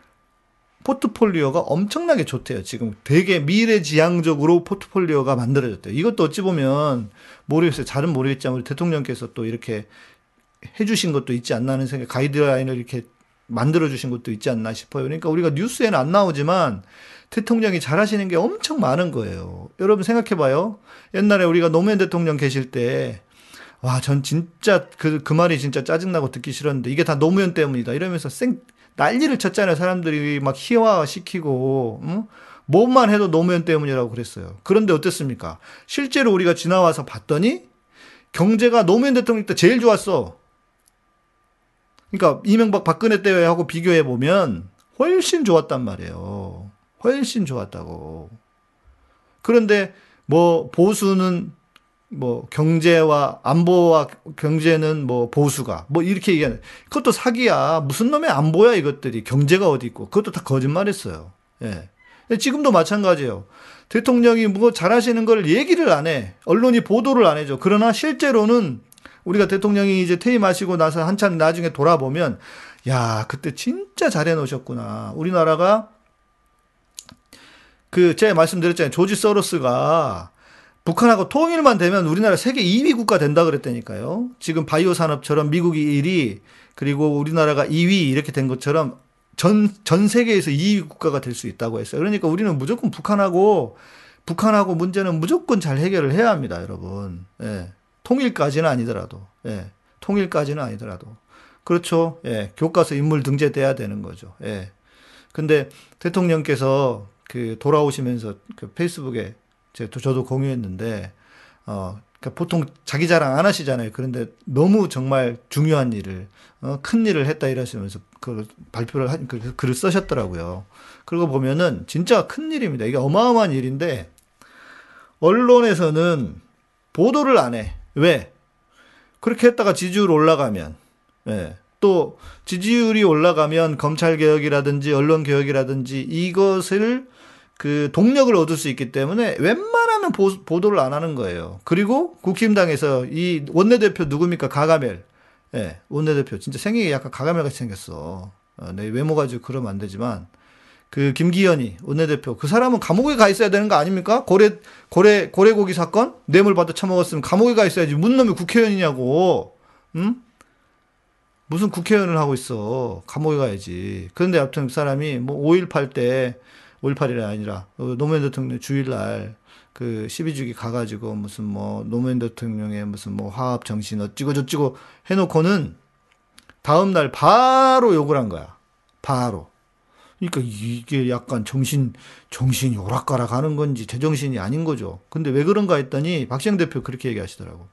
포트폴리오가 엄청나게 좋대요. 지금 되게 미래지향적으로 포트폴리오가 만들어졌대요. 이것도 어찌 보면 모르겠어요. 잘은 모르겠지만 우리 대통령께서 또 이렇게 해주신 것도 있지 않나 하는 생각, 가이드라인을 이렇게 만들어 주신 것도 있지 않나 싶어요. 그러니까 우리가 뉴스에는 안 나오지만 대통령이 잘하시는 게 엄청 많은 거예요. 여러분 생각해 봐요. 옛날에 우리가 노무현 대통령 계실 때, 와, 전 진짜 그, 그 말이 진짜 짜증나고 듣기 싫었는데 이게 다 노무현 때문이다. 이러면서 생, 난리를 쳤잖아요. 사람들이 막 희화시키고, 응? 뭐만 해도 노무현 때문이라고 그랬어요. 그런데 어땠습니까? 실제로 우리가 지나와서 봤더니 경제가 노무현 대통령 때 제일 좋았어. 그러니까 이명박 박근혜 때하고 비교해 보면 훨씬 좋았단 말이에요. 훨씬 좋았다고. 그런데 뭐 보수는 뭐 경제와 안보와 경제는 뭐 보수가 뭐 이렇게 얘기하는 그것도 사기야. 무슨 놈의 안보야 이것들이 경제가 어디 있고 그것도 다 거짓말했어요. 예. 지금도 마찬가지예요. 대통령이 뭐 잘하시는 걸 얘기를 안 해. 언론이 보도를 안 해줘. 그러나 실제로는 우리가 대통령이 이제 퇴임하시고 나서 한참 나중에 돌아보면 야 그때 진짜 잘해 놓으셨구나. 우리나라가 그 제가 말씀드렸잖아요. 조지 서로스가 북한하고 통일만 되면 우리나라 세계 2위 국가 된다 그랬다니까요. 지금 바이오 산업처럼 미국이 1위 그리고 우리나라가 2위 이렇게 된 것처럼 전, 전 세계에서 2위 국가가 될 수 있다고 했어요. 그러니까 우리는 무조건 북한하고 북한하고 문제는 무조건 잘 해결을 해야 합니다, 여러분. 예. 통일까지는 아니더라도. 예. 통일까지는 아니더라도. 그렇죠. 예. 교과서 인물 등재돼야 되는 거죠. 예. 근데 대통령께서 그 돌아오시면서 그 페이스북에 제가 저도 공유했는데 어 그러니까 보통 자기 자랑 안 하시잖아요. 그런데 너무 정말 중요한 일을 어, 큰 일을 했다 이러시면서 그 발표를 한 그, 글을 쓰셨더라고요. 그리고 보면은 진짜 큰 일입니다. 이게 어마어마한 일인데 언론에서는 보도를 안 해. 왜? 그렇게 했다가 지지율 올라가면 예. 또 지지율이 올라가면 검찰 개혁이라든지 언론 개혁이라든지 이것을 그 동력을 얻을 수 있기 때문에 웬만하면 보, 보도를 안 하는 거예요. 그리고 국힘당에서 이 원내대표 누굽니까? 가가멜. 예, 원내대표. 진짜 생긴 약간 가가멜 같이 생겼어. 어, 내 외모 가지고 그러면 안 되지만. 그 김기현이 원내대표. 그 사람은 감옥에 가 있어야 되는 거 아닙니까? 고래, 고래, 고래고기 사건? 뇌물 받아 처먹었으면 감옥에 가 있어야지. 문 놈이 국회의원이냐고. 응? 무슨 국회의원을 하고 있어. 감옥에 가야지. 그런데 아무튼 그 사람이 뭐 5.18 때 5.18이 아니라 어, 노무현 대통령 주일날 그 12주기 가가지고 무슨 뭐 노무현 대통령의 무슨 뭐 화합 정신 어찌고 저찌고 해놓고는 다음날 바로 욕을 한 거야. 바로. 그러니까 이게 약간 정신, 정신이 오락가락 하는 건지 제정신이 아닌 거죠. 근데 왜 그런가 했더니 박시영 대표 그렇게 얘기하시더라고.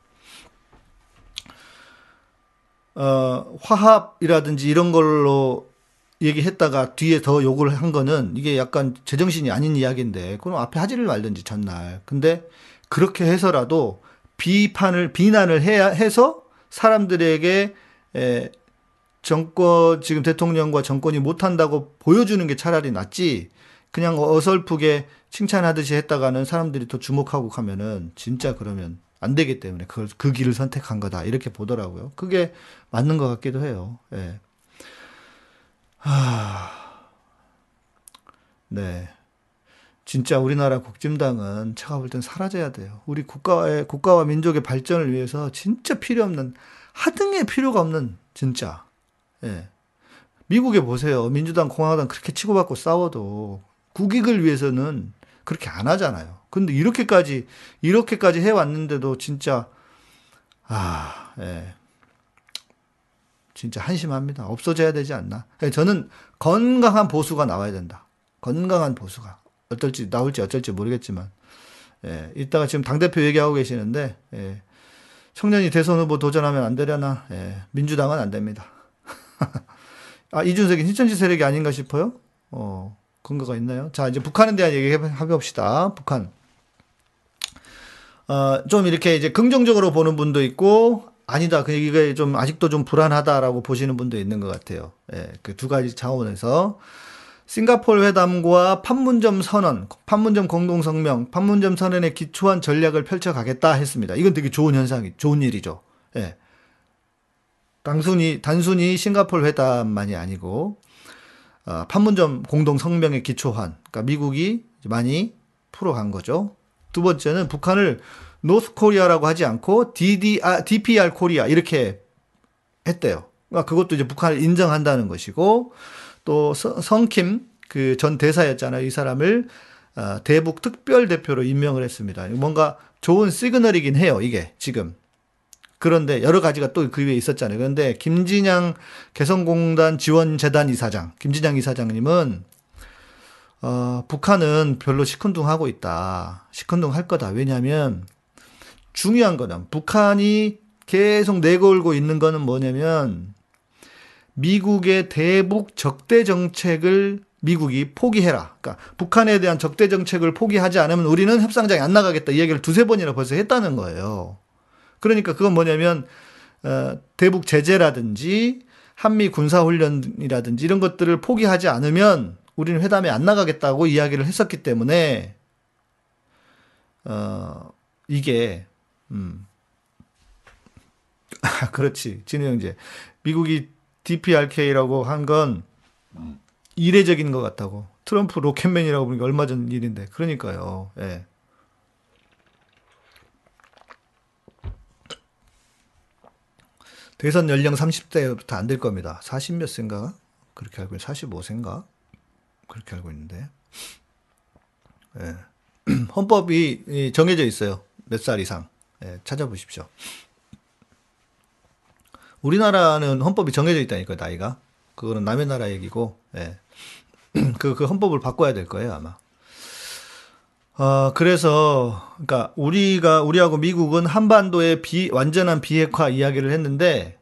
어, 화합이라든지 이런 걸로 얘기했다가 뒤에 더 욕을 한 거는 이게 약간 제정신이 아닌 이야기인데 그럼 앞에 하지를 말든지 전날. 근데 그렇게 해서라도 비판을 비난을 해야 해서 사람들에게 에, 정권 지금 대통령과 정권이 못한다고 보여주는 게 차라리 낫지. 그냥 어설프게 칭찬하듯이 했다가는 사람들이 더 주목하고 가면은 진짜 그러면 안 되기 때문에 그걸 그 길을 선택한 거다 이렇게 보더라고요. 그게 맞는 것 같기도 해요. 예. 하... 네. 진짜 우리나라 국진당은 제가 볼 땐 사라져야 돼요. 우리 국가의, 국가와 민족의 발전을 위해서 진짜 필요 없는, 하등의 필요가 없는, 진짜. 예. 미국에 보세요. 민주당, 공화당 그렇게 치고받고 싸워도 국익을 위해서는 그렇게 안 하잖아요. 근데 이렇게까지, 이렇게까지 해왔는데도 진짜, 아, 예. 진짜 한심합니다. 없어져야 되지 않나. 예, 저는 건강한 보수가 나와야 된다. 건강한 보수가. 어떨지, 나올지 어쩔지 모르겠지만. 예, 이따가 지금 당대표 얘기하고 계시는데, 예, 청년이 대선 후보 도전하면 안 되려나? 예, 민주당은 안 됩니다. <laughs> 아, 이준석이 신천지 세력이 아닌가 싶어요? 어, 근거가 있나요? 자, 이제 북한에 대한 얘기 해봅시다. 북한. 어, 좀 이렇게 이제 긍정적으로 보는 분도 있고, 아니다. 그 이게 좀 아직도 좀 불안하다라고 보시는 분도 있는 것 같아요. 예, 그 두 가지 차원에서. 싱가폴 회담과 판문점 선언, 판문점 공동성명, 판문점 선언에 기초한 전략을 펼쳐가겠다 했습니다. 이건 되게 좋은 현상이, 좋은 일이죠. 예. 단순히, 단순히 싱가폴 회담만이 아니고, 어, 판문점 공동 성명에 기초한, 그러니까 미국이 많이 풀어간 거죠. 두 번째는 북한을 North Korea라고 하지 않고 DDR, DPR Korea 이렇게 했대요. 그러니까 그것도 이제 북한을 인정한다는 것이고, 또 성킴 그 전 대사였잖아요. 이 사람을 어, 대북 특별 대표로 임명을 했습니다. 뭔가 좋은 시그널이긴 해요. 이게 지금. 그런데 여러 가지가 또 그 위에 있었잖아요. 그런데 김진양 개성공단 지원재단 이사장, 김진양 이사장님은 어, 북한은 별로 시큰둥하고 있다. 시큰둥할 거다. 왜냐하면 중요한 거는 북한이 계속 내걸고 있는 거는 뭐냐면 미국의 대북 적대 정책을 미국이 포기해라. 그러니까 북한에 대한 적대 정책을 포기하지 않으면 우리는 협상장에 안 나가겠다. 이 얘기를 두세 번이나 벌써 했다는 거예요. 그러니까 그건 뭐냐면 어, 대북 제재라든지 한미 군사 훈련이라든지 이런 것들을 포기하지 않으면 우리는 회담에 안 나가겠다고 이야기를 했었기 때문에 어 이게 음 <laughs> 그렇지 진우 형제 미국이 DPRK라고 한 건 이례적인 것 같다고. 트럼프 로켓맨이라고 보니까 얼마 전 일인데. 그러니까요. 예. 대선 연령 30대부터 안 될 겁니다. 40 몇 세인가? 그렇게 알고 있 45세인가? 그렇게 알고 있는데. 예. <clears throat> 헌법이 정해져 있어요. 몇 살 이상. 예, 찾아보십시오. 우리나라는 헌법이 정해져 있다니까요, 나이가. 그거는 남의 나라 얘기고, 예. <clears throat> 그, 그 헌법을 바꿔야 될 거예요, 아마. 어, 그래서, 그니까, 우리가, 우리하고 미국은 한반도의 비, 완전한 비핵화 이야기를 했는데,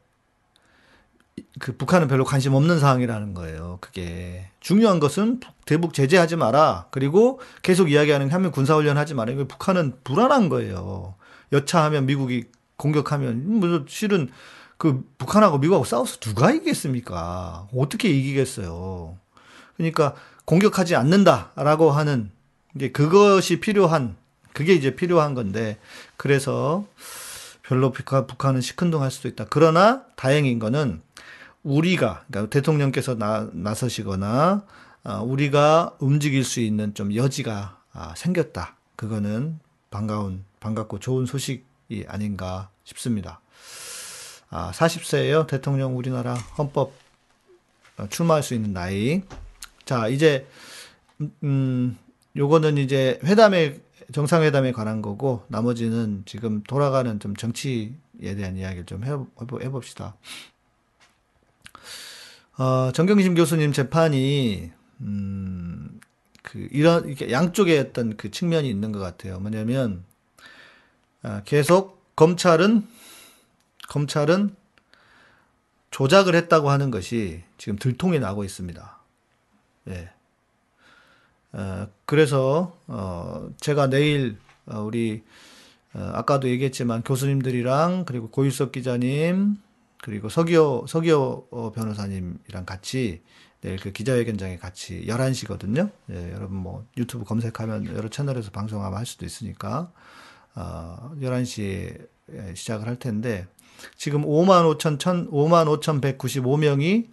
그 북한은 별로 관심 없는 상황이라는 거예요. 그게. 중요한 것은 대북 제재하지 마라. 그리고 계속 이야기하는 하면 군사훈련 하지 마라. 북한은 불안한 거예요. 여차하면 미국이 공격하면, 뭐, 실은 그 북한하고 미국하고 싸워서 누가 이기겠습니까? 어떻게 이기겠어요? 그러니까 공격하지 않는다라고 하는 이제 그것이 필요한 그게 이제 필요한 건데 그래서 별로 북한은 시큰둥할 수도 있다. 그러나 다행인 거는 우리가 그러니까 대통령께서 나, 나서시거나 아, 우리가 움직일 수 있는 좀 여지가 아, 생겼다. 그거는 반가운 반갑고 좋은 소식이 아닌가 싶습니다. 아, 40세예요. 대통령 우리나라 헌법 어, 출마할 수 있는 나이. 자, 이제 음 요거는 이제 회담에 정상회담에 관한 거고 나머지는 지금 돌아가는 좀 정치에 대한 이야기를 좀 해, 봅시다 어, 정경심 교수님 재판이 음, 그 이런 이렇게 양쪽에 어떤 그 측면이 있는 것 같아요. 뭐냐면 아, 계속 검찰은 검찰은 조작을 했다고 하는 것이 지금 들통이 나고 있습니다. 예. 어, 그래서 어, 제가 내일 어, 우리 어, 아까도 얘기했지만 교수님들이랑 그리고 고유석 기자님 그리고 서기호 서기호 어, 변호사님이랑 같이 내일 그 기자회견장에 같이 11시거든요. 예, 여러분 뭐 유튜브 검색하면 여러 채널에서 방송 아마 할 수도 있으니까 어, 11시에 시작을 할 텐데 지금 5만 5천, 5만 5,195명이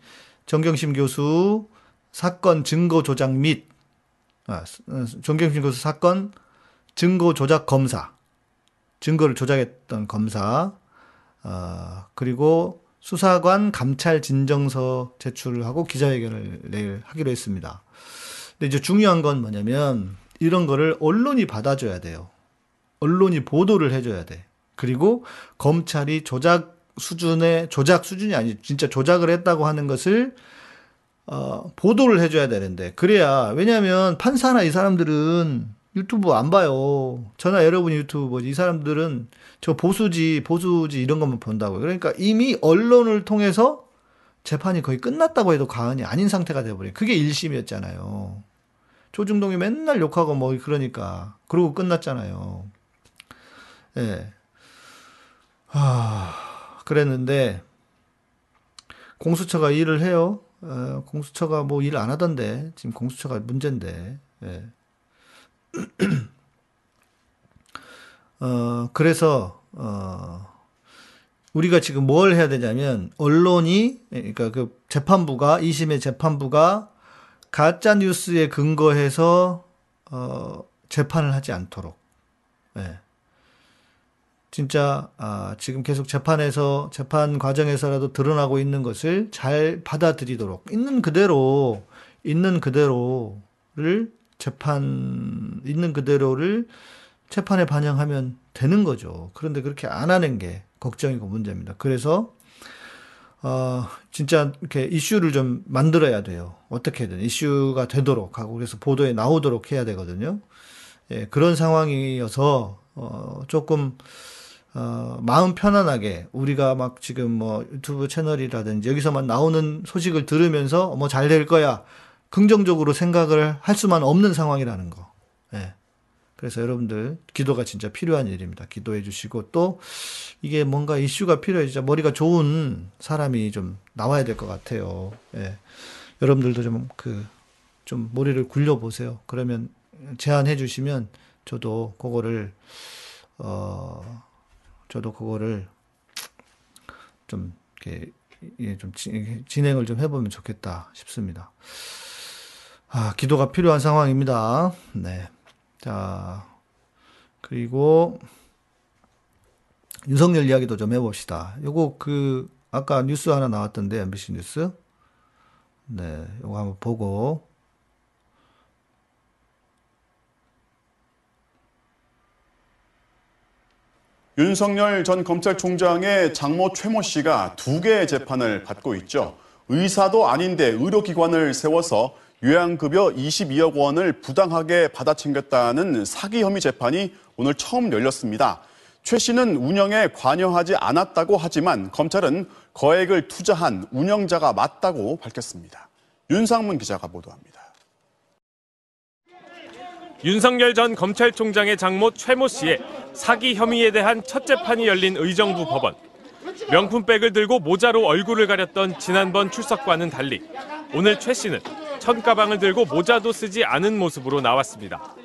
정경심 교수 사건 증거 조작 및, 아, 정경심 교수 사건 증거 조작 검사, 증거를 조작했던 검사, 어, 그리고 수사관 감찰 진정서 제출을 하고 기자회견을 내일 하기로 했습니다. 근데 이제 중요한 건 뭐냐면 이런 거를 언론이 받아줘야 돼요. 언론이 보도를 해줘야 돼. 그리고 검찰이 조작 수준의 조작 수준이 아니 진짜 조작을 했다고 하는 것을 어, 보도를 해줘야 되는데 그래야 왜냐하면 판사나 이 사람들은 유튜브 안 봐요. 저나 여러분 유튜브 보지 이 사람들은 저 보수지 보수지 이런 것만 본다고요. 그러니까 이미 언론을 통해서 재판이 거의 끝났다고 해도 과언이 아닌 상태가 돼버려요. 그게 1심이었잖아요. 조중동이 맨날 욕하고 뭐 그러니까. 그러고 끝났잖아요. 예. 아, 그랬는데, 공수처가 일을 해요. 어, 공수처가 뭐 일 안 하던데, 지금 공수처가 문제인데, 예. <clears throat> 어, 그래서, 어, 우리가 지금 뭘 해야 되냐면, 언론이, 그러니까 그 재판부가, 2심의 재판부가 가짜 뉴스에 근거해서, 어, 재판을 하지 않도록, 예. 진짜 아, 지금 계속 재판에서 재판 과정에서라도 드러나고 있는 것을 잘 받아들이도록 있는 그대로 있는 그대로를 재판 있는 그대로를 재판에 반영하면 되는 거죠. 그런데 그렇게 안 하는 게 걱정이고 문제입니다. 그래서 어, 진짜 이렇게 이슈를 좀 만들어야 돼요. 어떻게든 이슈가 되도록 하고 그래서 보도에 나오도록 해야 되거든요. 예, 그런 상황이어서 어, 조금 어, 마음 편안하게 우리가 막 지금 뭐 유튜브 채널이라든지 여기서만 나오는 소식을 들으면서 뭐 잘 될 거야 긍정적으로 생각을 할 수만 없는 상황이라는 거. 예. 그래서 여러분들 기도가 진짜 필요한 일입니다. 기도해 주시고 또 이게 뭔가 이슈가 필요해 진짜 머리가 좋은 사람이 좀 나와야 될 것 같아요. 예. 여러분들도 좀 그 좀 머리를 굴려 보세요. 그러면 제안해 주시면 저도 그거를 어 저도 그거를 좀 이렇게 좀 진행을 좀 해보면 좋겠다 싶습니다. 아, 기도가 필요한 상황입니다. 네. 자, 그리고 윤석열 이야기도 좀 해봅시다. 요거 그, 아까 뉴스 하나 나왔던데, MBC 뉴스. 네, 요거 한번 보고, 윤석열 전 검찰총장의 장모 최모 씨가 두 개의 재판을 받고 있죠. 의사도 아닌데 의료기관을 세워서 요양급여 22억 원을 부당하게 받아 챙겼다는 사기 혐의 재판이 오늘 처음 열렸습니다. 최 씨는 운영에 관여하지 않았다고 하지만 검찰은 거액을 투자한 운영자가 맞다고 밝혔습니다. 윤상문 기자가 보도합니다. 윤석열 전 검찰총장의 장모 최모 씨의 사기 혐의에 대한 첫 재판이 열린 의정부 법원. 명품백을 들고 모자로 얼굴을 가렸던 지난번 출석과는 달리 오늘 최 씨는 천 가방을 들고 모자도 쓰지 않은 모습으로 나왔습니다.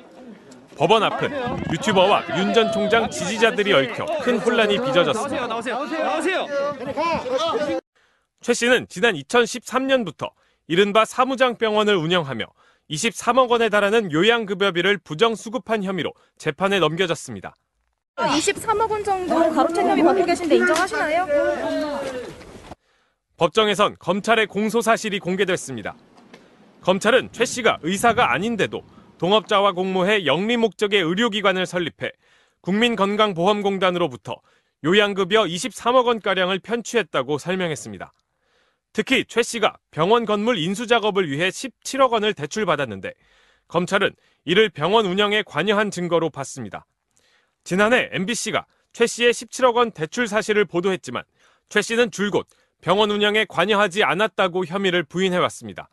법원 앞은 유튜버와 윤 전 총장 지지자들이 얽혀 큰 혼란이 빚어졌습니다. 최 씨는 지난 2013년부터 이른바 사무장병원을 운영하며 23억 원에 달하는 요양급여비를 부정수급한 혐의로 재판에 넘겨졌습니다. 23억 원 정도 가로챈 혐의 받고 계신데 인정하시나요? 법정에선 검찰의 공소 사실이 공개됐습니다. 검찰은 최 씨가 의사가 아닌데도 동업자와 공모해 영리 목적의 의료기관을 설립해 국민건강보험공단으로부터 요양급여 23억 원가량을 편취했다고 설명했습니다. 특히 최 씨가 병원 건물 인수 작업을 위해 17억 원을 대출받았는데 검찰은 이를 병원 운영에 관여한 증거로 봤습니다. 지난해 MBC가 최 씨의 17억 원 대출 사실을 보도했지만 최 씨는 줄곧 병원 운영에 관여하지 않았다고 혐의를 부인해왔습니다.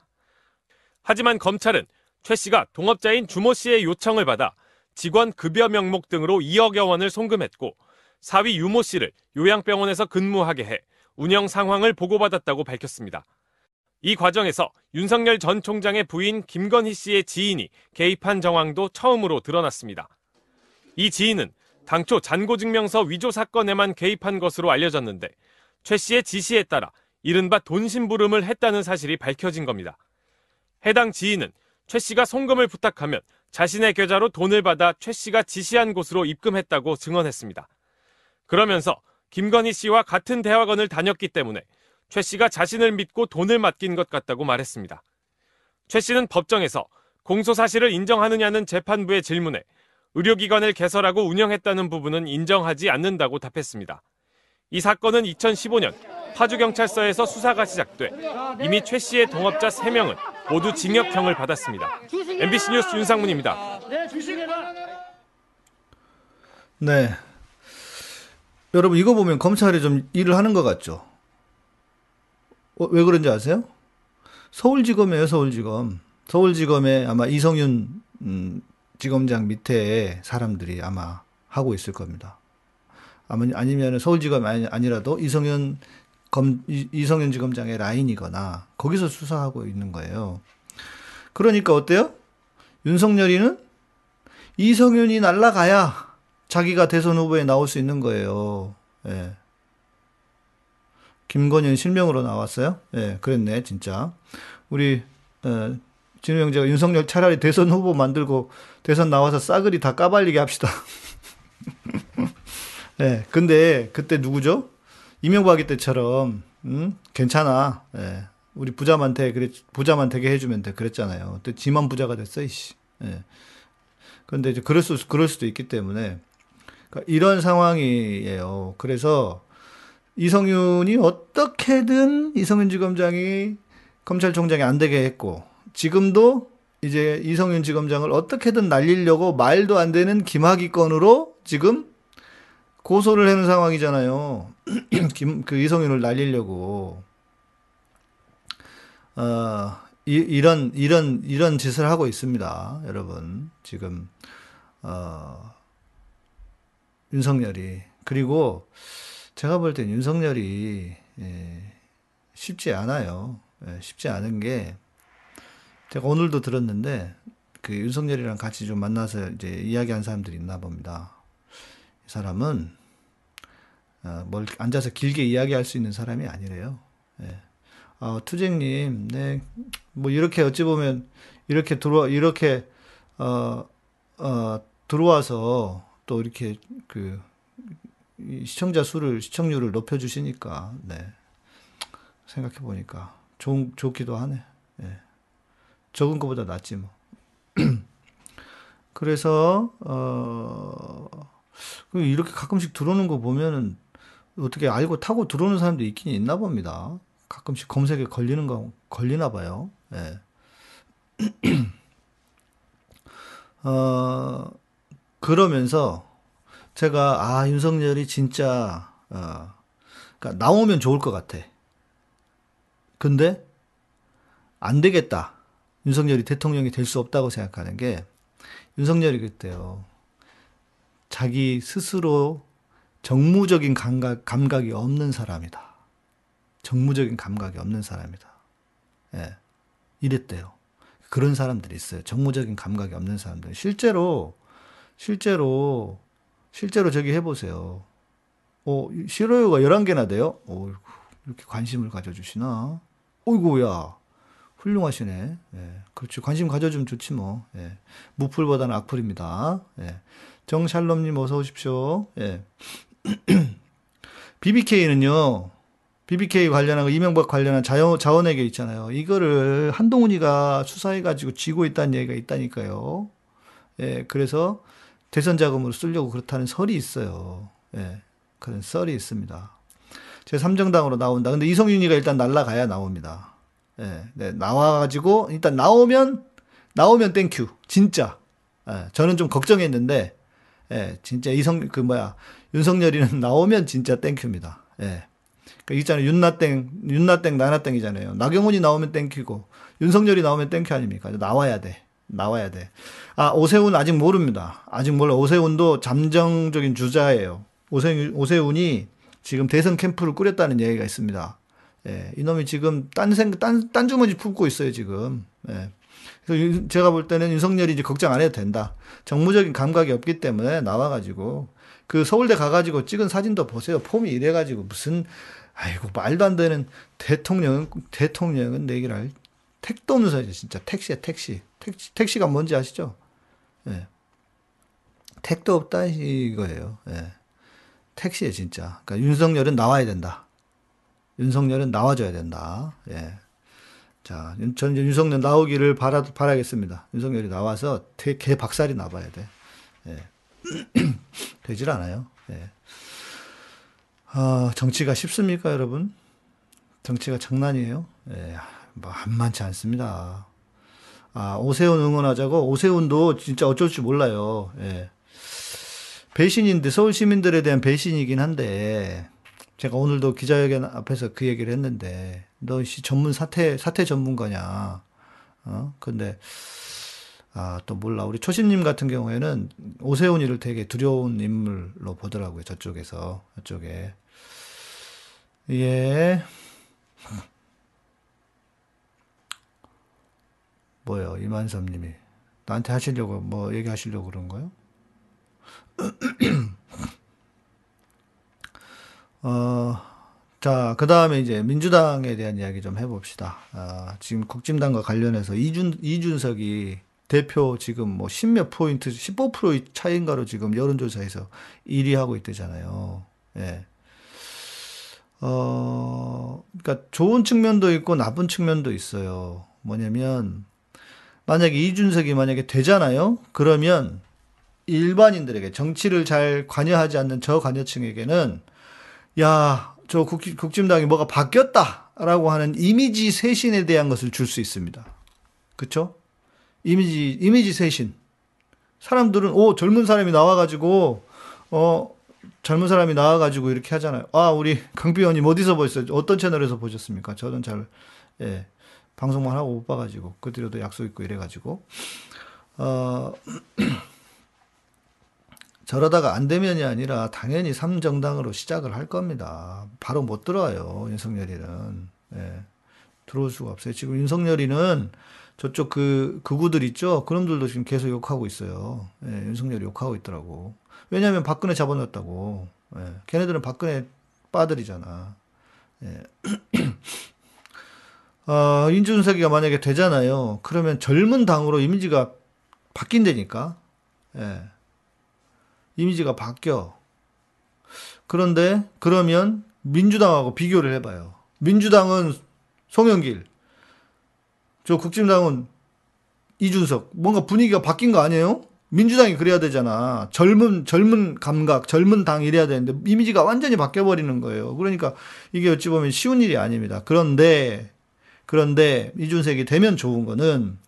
하지만 검찰은 최 씨가 동업자인 주모 씨의 요청을 받아 직원 급여 명목 등으로 2억여 원을 송금했고 사위 유모 씨를 요양병원에서 근무하게 해 운영 상황을 보고받았다고 밝혔습니다. 이 과정에서 윤석열 전 총장의 부인 김건희 씨의 지인이 개입한 정황도 처음으로 드러났습니다. 이 지인은 당초 잔고증명서 위조 사건에만 개입한 것으로 알려졌는데 최 씨의 지시에 따라 이른바 돈 심부름을 했다는 사실이 밝혀진 겁니다. 해당 지인은 최 씨가 송금을 부탁하면 자신의 계좌로 돈을 받아 최 씨가 지시한 곳으로 입금했다고 증언했습니다. 그러면서 김건희 씨와 같은 대학원을 다녔기 때문에 최 씨가 자신을 믿고 돈을 맡긴 것 같다고 말했습니다. 최 씨는 법정에서 공소 사실을 인정하느냐는 재판부의 질문에 의료기관을 개설하고 운영했다는 부분은 인정하지 않는다고 답했습니다. 이 사건은 2015년 파주경찰서에서 수사가 시작돼 이미 최 씨의 동업자 3명은 모두 징역형을 받았습니다. MBC 뉴스 윤상문입니다. 네, 여러분 이거 보면 검찰이 좀 일을 하는 것 같죠? 어, 왜 그런지 아세요? 서울지검이에요, 서울지검. 서울지검에 아마 이성윤 음, 지검장 밑에 사람들이 아마 하고 있을 겁니다. 아마 아니면 서울지검이 아니, 아니라도 이성윤 검 이- 이성윤 지검장의 라인이거나 거기서 수사하고 있는 거예요. 그러니까 어때요? 윤석열이는 이성윤이 날라가야 자기가 대선 후보에 나올 수 있는 거예요. 예. 김건현 실명으로 나왔어요? 예, 그랬네, 진짜. 우리, 어, 진우 형제가 윤석열 차라리 대선 후보 만들고 대선 나와서 싸그리 다 까발리게 합시다. <laughs> 예, 근데 그때 누구죠? 이명박이 때처럼, 음, 괜찮아. 예, 우리 부자만 돼, 그래, 부자만 되게 해주면 돼. 그랬잖아요. 또 지만 부자가 됐어, 이씨. 예. 근데 이제 그럴 수, 그럴 수도 있기 때문에. 그러니까 이런 상황이에요. 그래서 이성윤이 어떻게든 이성윤 지검장이 검찰총장이 안 되게 했고, 지금도 이제 이성윤 지검장을 어떻게든 날리려고 말도 안 되는 김학의 건으로 지금 고소를 하는 상황이잖아요. <clears throat> 김, 그 이성윤을 날리려고. 어, 이, 이런, 이런, 이런 짓을 하고 있습니다. 여러분. 지금, 어, 윤석열이. 그리고 제가 볼 땐 윤석열이, 예, 쉽지 않아요. 예, 쉽지 않은 게, 제가 오늘도 들었는데, 그 윤석열이랑 같이 좀 만나서 이제 이야기한 사람들이 있나 봅니다. 이 사람은, 어, 뭘 앉아서 길게 이야기할 수 있는 사람이 아니래요. 예. 아, 투쟁님, 네, 뭐 이렇게 어찌 보면 이렇게 들어와 이렇게 어, 어, 들어와서 또 이렇게 그이 시청자 수를 시청률을 높여 주시니까 네. 생각해 보니까 좋 좋기도 하네. 예. 적은 것보다 낫지 뭐. <clears throat> 그래서 어 이렇게 가끔씩 들어오는 거 보면은 어떻게 알고 타고 들어오는 사람도 있긴 있나 봅니다. 가끔씩 검색에 걸리는 거 걸리나 봐요. 예. <clears throat> 어 그러면서 제가 아 윤석열이 진짜 어 그러니까 나오면 좋을 것 같아. 근데 안 되겠다. 윤석열이 대통령이 될 수 없다고 생각하는 게 윤석열이 그때요. 자기 스스로 정무적인 감각, 감각이 없는 사람이다. 정무적인 감각이 없는 사람이다. 예. 이랬대요. 그런 사람들이 있어요. 정무적인 감각이 없는 사람들. 실제로, 실제로, 실제로 저기 해보세요. 어, 실효유가 11개나 돼요? 어, 이렇게 관심을 가져주시나? 어이구, 야. 훌륭하시네. 예. 그렇지. 관심 가져주면 좋지 뭐. 예. 무풀보다는 악플입니다. 예. 정샬롬님 어서 오십시오. 예. <clears throat> BBK는요, BBK 관련한 거, 이명박 관련한 자원, 자원외교 있잖아요. 이거를 한동훈이가 수사해가지고 쥐고 있다는 얘기가 있다니까요. 예, 그래서 대선 자금으로 쓰려고 그렇다는 설이 있어요. 예, 그런 썰이 있습니다. 제 3정당으로 나온다. 근데 이성윤이가 일단 날라가야 나옵니다. 예, 네, 나와가지고, 일단 나오면, 나오면 thank you. 진짜. 예, 저는 좀 걱정했는데, 예, 진짜 이성, 그 뭐야, 윤석열이는 <laughs> 나오면 진짜 thank you입니다. 예. 그 있잖아요. 윤나땡, 윤나땡, 나나땡이잖아요. 나경원이 나오면 thank you고, 윤석열이 나오면 thank you 아닙니까? 나와야 돼. 나와야 돼. 아, 오세훈 아직 모릅니다. 아직 몰라. 오세훈도 잠정적인 주자예요. 오세, 오세훈이 지금 대선 캠프를 꾸렸다는 얘기가 있습니다. 예, 이놈이 지금 딴 생, 딴, 딴 주머니 품고 있어요, 지금. 예. 그래서 윤- 제가 볼 때는 윤석열이 이제 걱정 안 해도 된다. 정무적인 감각이 없기 때문에 나와가지고, 그 서울대 가가지고 찍은 사진도 보세요. 폼이 이래가지고 무슨, 아이고, 말도 안 되는 대통령은, 대통령은 내기를 할, 택도 없는 소리죠, 진짜. 택시야, 택시. 택시, 택시가 뭔지 아시죠? 예. 택도 없다, 이거예요. 예. 택시에 진짜. 그러니까 윤석열은 나와야 된다. 윤석열은 나와줘야 된다. 예. 자, 윤- 저는 이제 윤석열 나오기를 바라, 바라겠습니다. 윤석열이 나와서 대, 개 박살이 나봐야 돼. 예. <clears throat> 되질 않아요. 예. 아, 정치가 쉽습니까, 여러분? 정치가 장난이에요? 예, 뭐, 만만치 않습니다. 아, 오세훈 응원하자고? 오세훈도 진짜 어쩔 줄 몰라요. 예. 배신인데, 서울 시민들에 대한 배신이긴 한데, 제가 오늘도 기자회견 앞에서 그 얘기를 했는데, 너씨 전문 사태, 사태 전문가냐. 어? 근데, 아, 또 몰라. 우리 초심님 같은 경우에는 오세훈이를 되게 두려운 인물로 보더라고요. 저쪽에서. 저쪽에. 예. 뭐요? 이만섭 님이. 나한테 하시려고, 뭐 얘기하시려고 그런 거요? <clears throat> 어, 자, 그 다음에 이제 민주당에 대한 이야기 좀 해봅시다. 아, 지금 국진당과 관련해서 이준, 이준석이 대표 지금 뭐 10몇 포인트, 15% 차인가로 지금 여론조사에서 1위 하고 있대잖아요. 예. 어, 그러니까 좋은 측면도 있고 나쁜 측면도 있어요. 뭐냐면, 만약에 이준석이 만약에 되잖아요? 그러면 일반인들에게 정치를 잘 관여하지 않는 저 관여층에게는 야, 저 국, 국진당이 뭐가 바뀌었다라고 하는 이미지 쇄신에 대한 것을 줄 수 있습니다. 그쵸? 이미지, 이미지 쇄신. 사람들은, 오, 젊은 사람이 나와가지고, 어, 젊은 사람이 나와가지고 이렇게 하잖아요. 아, 우리 <laughs> 강비 의원님 어디서 보셨어요? 어떤 채널에서 보셨습니까? 저는 잘, 예, 방송만 하고 못 봐가지고, 그 뒤로도 약속 있고 이래가지고, 어, <clears throat> 저러다가 안 되면이 아니라 당연히 3정당으로 시작을 할 겁니다. 바로 못 들어와요, 윤석열이는. 예, 들어올 수가 없어요. 지금 윤석열이는 저쪽 그, 극우들 있죠? 그놈들도 지금 계속 욕하고 있어요. 예, 윤석열이 욕하고 있더라고. 왜냐면 박근혜 잡아놨다고. 예, 걔네들은 박근혜 빠들이잖아. 예. <clears throat> 어, 인준석이가 만약에 되잖아요. 그러면 젊은 당으로 이미지가 바뀐다니까. 예. 이미지가 바뀌어. 그런데 그러면 민주당하고 비교를 해봐요. 민주당은 송영길, 저 국진당은 이준석. 뭔가 분위기가 바뀐 거 아니에요? 민주당이 그래야 되잖아. 젊은 젊은 감각, 젊은 당 이래야 되는데 이미지가 완전히 바뀌어 버리는 거예요. 그러니까 이게 어찌 보면 쉬운 일이 아닙니다. 그런데 그런데 이준석이 되면 좋은 거는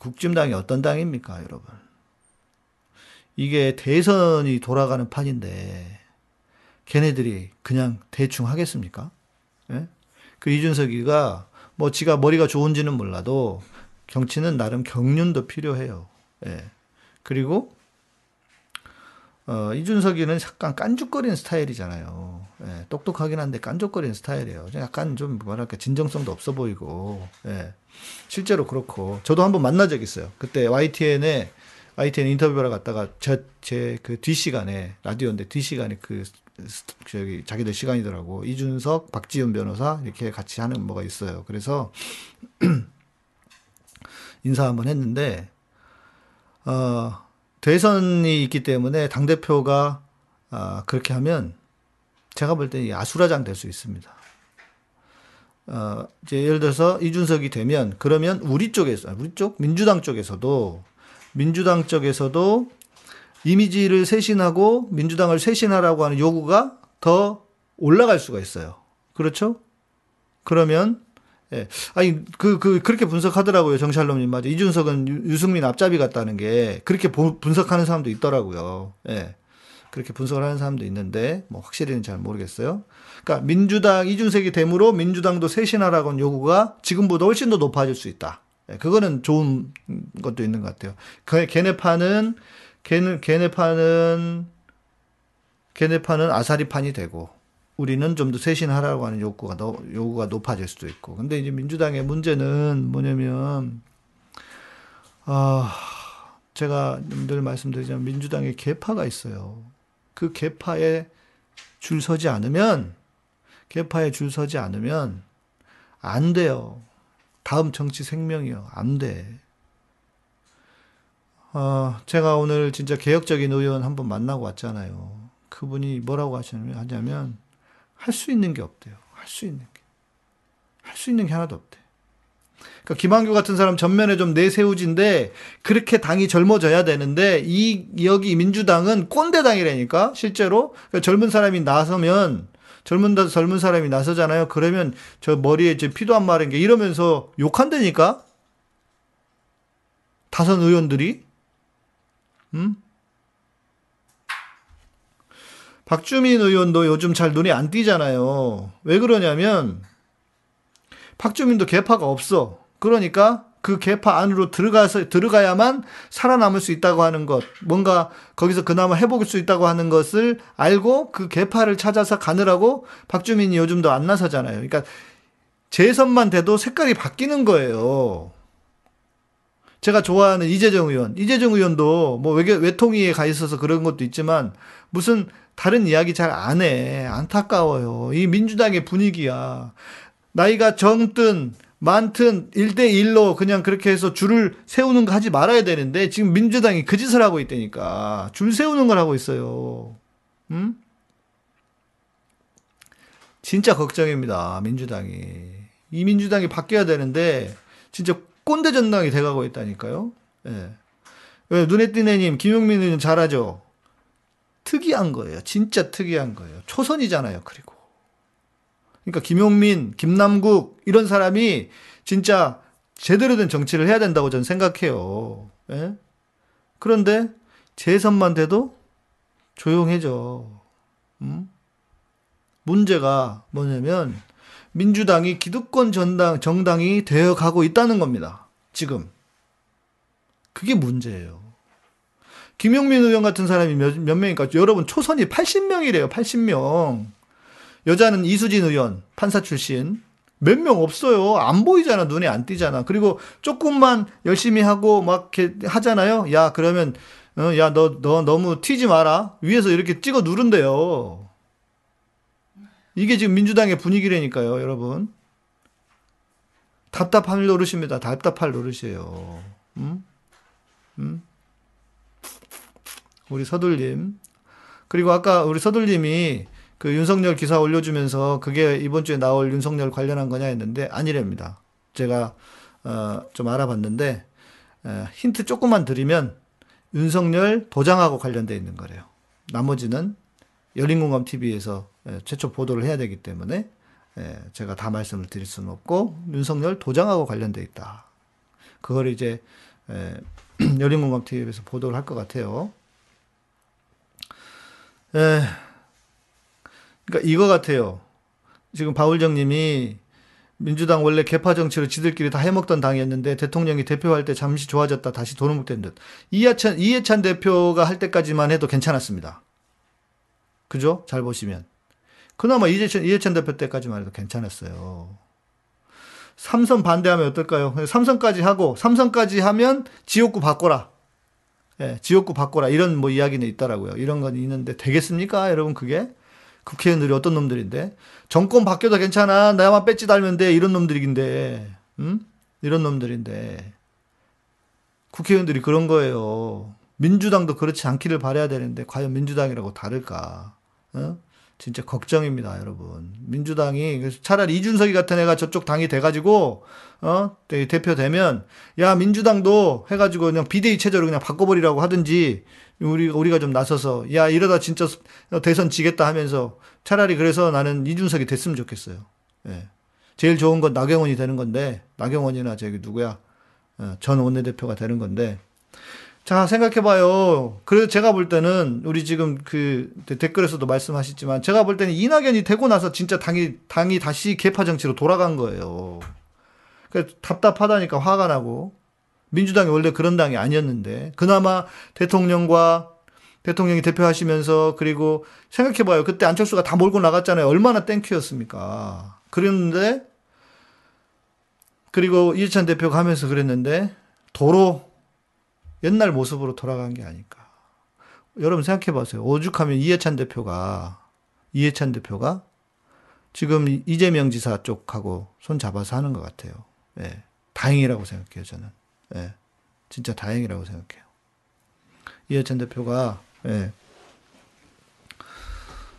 국진당이 어떤 당입니까, 여러분? 이게 대선이 돌아가는 판인데 걔네들이 그냥 대충 하겠습니까? 예? 그 이준석이가 뭐 지가 머리가 좋은지는 몰라도 정치는 나름 경륜도 필요해요. 예. 그리고 어, 이준석이는 약간 깐죽거리는 스타일이잖아요. 예, 똑똑하긴 한데 깐죽거리는 스타일이에요. 약간 좀 뭐랄까 진정성도 없어 보이고. 예. 실제로 그렇고 저도 한번 만난 적 있어요. 그때 YTN에 YTN 인터뷰를 갔다가 제그 뒷시간에 라디오인데 뒷시간에 그 저기 자기들 시간이더라고. 이준석, 박지훈 변호사 이렇게 같이 하는 뭐가 있어요. 그래서 <clears throat> 인사 한번 했는데 어 대선이 있기 때문에 당 대표가 아 그렇게 하면 제가 볼 때 아수라장 될 수 있습니다. 어 이제 예를 들어서 이준석이 되면 그러면 우리 쪽에서 우리 쪽 민주당 쪽에서도 민주당 쪽에서도 이미지를 쇄신하고 민주당을 쇄신하라고 하는 요구가 더 올라갈 수가 있어요. 그렇죠? 그러면 예. 아니 그그 그, 렇게 분석하더라고요 정샬롬님 맞아 이준석은 유, 승민 앞잡이 같다는 게 그렇게 보, 분석하는 사람도 있더라고요. 예. 그렇게 분석을 하는 사람도 있는데 뭐 확실히는 잘 모르겠어요. 그러니까 민주당 이준석이 됨으로 민주당도 쇄신하라고 하는 요구가 지금보다 훨씬 더 높아질 수 있다. 예, 그거는 좋은 것도 있는 것 같아요. 그 걔네 파는 걔는 걔네 파는 걔네 파는 아사리 판이 되고 우리는 좀 더 쇄신하라고 하는 욕구가 너, 요구가 높아질 수도 있고. 근데 이제 민주당의 문제는 뭐냐면 아 제가 늘 말씀드리자면 민주당에 개파가 있어요. 그 개파에 줄 서지 않으면 개파에 줄 서지 않으면 안 돼요. 다음 정치 생명이요. 안 돼. 어, 제가 오늘 진짜 개혁적인 의원 한번 만나고 왔잖아요. 그분이 뭐라고 하냐면, 할 수 있는 게 없대요. 할 수 있는 게. 할 수 있는 게 하나도 없대. 그러니까 김한규 같은 사람 전면에 좀 내세우진데, 그렇게 당이 젊어져야 되는데, 이, 여기 민주당은 꼰대당이라니까, 실제로. 그러니까 젊은 사람이 나서면, 젊은 젊은 사람이 나서잖아요. 그러면 저 머리에 이제 피도 안 마른 게 이러면서 욕한다니까. 다선 의원들이 음? 박주민 의원도 요즘 잘 눈에 안 띄잖아요. 왜 그러냐면 박주민도 개파가 없어. 그러니까 그 개파 안으로 들어가서 들어가야만 살아남을 수 있다고 하는 것, 뭔가 거기서 그나마 해볼 수 있다고 하는 것을 알고 그 개파를 찾아서 가느라고 박주민이 요즘도 안 나서잖아요. 그러니까 재선만 돼도 색깔이 바뀌는 거예요. 제가 좋아하는 이재정 의원, 이재정 의원도 뭐 외교, 외통위에 가 있어서 그런 것도 있지만 무슨 다른 이야기 잘 안 해. 안타까워요. 이 민주당의 분위기야. 나이가 정든 많든 1대1로 그냥 그렇게 해서 줄을 세우는 거 하지 말아야 되는데 지금 민주당이 그 짓을 하고 있다니까. 줄 세우는 걸 하고 있어요. 음? 진짜 걱정입니다. 민주당이. 이 민주당이 바뀌어야 되는데 진짜 꼰대 전당이 돼가고 있다니까요. 예. 왜 눈에 띄네님 김용민 의원 잘하죠. 특이한 거예요. 진짜 특이한 거예요. 초선이잖아요. 그리고. 그러니까 김용민, 김남국 이런 사람이 진짜 제대로 된 정치를 해야 된다고 저는 생각해요. 예? 그런데 재선만 돼도 조용해져. 음? 문제가 뭐냐면 민주당이 기득권 전당 정당이 되어 가고 있다는 겁니다. 지금. 그게 문제예요. 김용민 의원 같은 사람이 몇, 몇 명일까? 여러분, 초선이 80명이래요, 80명. 여자는 이수진 의원, 판사 출신. 몇 명 없어요. 안 보이잖아, 눈에 안 띄잖아. 그리고 조금만 열심히 하고 막 하잖아요. 야, 그러면, 어, 야, 너, 너 너무 튀지 마라. 위에서 이렇게 찍어 누른대요. 이게 지금 민주당의 분위기라니까요, 여러분. 답답할 노릇입니다. 답답할 노릇이에요. 음? 음? 우리 서둘님. 그리고 아까 우리 서둘님이 그 윤석열 기사 올려주면서 그게 이번 주에 나올 윤석열 관련한 거냐 했는데 아니랍니다. 제가 어, 좀 알아봤는데 에, 힌트 조금만 드리면 윤석열 도장하고 관련돼 있는 거래요. 나머지는 열린공감 TV에서 최초 보도를 해야 되기 때문에 에, 제가 다 말씀을 드릴 수는 없고 윤석열 도장하고 관련돼 있다. 그걸 이제 에, <clears throat> 열린공감 TV에서 보도를 할 것 같아요. 에, 그러니까 이거 같아요. 지금 바울정님이 민주당 원래 개파 정치로 지들끼리 다 해먹던 당이었는데 대통령이 대표할 때 잠시 좋아졌다 다시 도루묵된 듯. 이해찬 이해찬 대표가 할 때까지만 해도 괜찮았습니다. 그죠? 잘 보시면 그나마 이해찬 이해찬 대표 때까지만 해도 괜찮았어요. 삼선 반대하면 어떨까요? 삼선까지 하고 삼선까지 하면 지역구 바꿔라. 예, 지역구 바꿔라. 이런 뭐 이야기는 있더라고요. 이런 건 있는데 되겠습니까? 여러분 그게? 국회의원들이 어떤 놈들인데? 정권 바뀌어도 괜찮아. 나만 배지 달면 돼. 이런 놈들인데. 음? 이런 놈들인데. 국회의원들이 그런 거예요. 민주당도 그렇지 않기를 바라야 되는데 과연 민주당이라고 다를까? 어? 진짜 걱정입니다, 여러분. 민주당이 그래서 차라리 이준석이 같은 애가 저쪽 당이 돼가지고 어 대- 대표 되면 야 민주당도 해가지고 그냥 비대위 체제로 그냥 바꿔버리라고 하든지 우리 우리가 좀 나서서 야 이러다 진짜 대선 지겠다 하면서 차라리 그래서 나는 이준석이 됐으면 좋겠어요. 예. 제일 좋은 건 나경원이 되는 건데 나경원이나 저기 누구야 어, 전 원내대표가 되는 건데 자, 생각해봐요. 그래서 제가 볼 때는, 우리 지금 그 댓글에서도 말씀하셨지만, 제가 볼 때는 이낙연이 되고 나서 진짜 당이, 당이 다시 개파 정치로 돌아간 거예요. 그 답답하다니까 화가 나고, 민주당이 원래 그런 당이 아니었는데, 그나마 대통령과 대통령이 대표하시면서, 그리고 생각해봐요. 그때 안철수가 다 몰고 나갔잖아요. 얼마나 땡큐였습니까. 그랬는데, 그리고 이해찬 대표가 하면서 그랬는데, 도로 옛날 모습으로 돌아간 게 아닐까. 여러분 생각해 보세요. 오죽하면 이해찬 대표가 이해찬 대표가 지금 이재명 지사 쪽하고 손 잡아서 하는 것 같아요. 예. 다행이라고 생각해요, 저는. 예. 진짜 다행이라고 생각해요. 이해찬 대표가 예.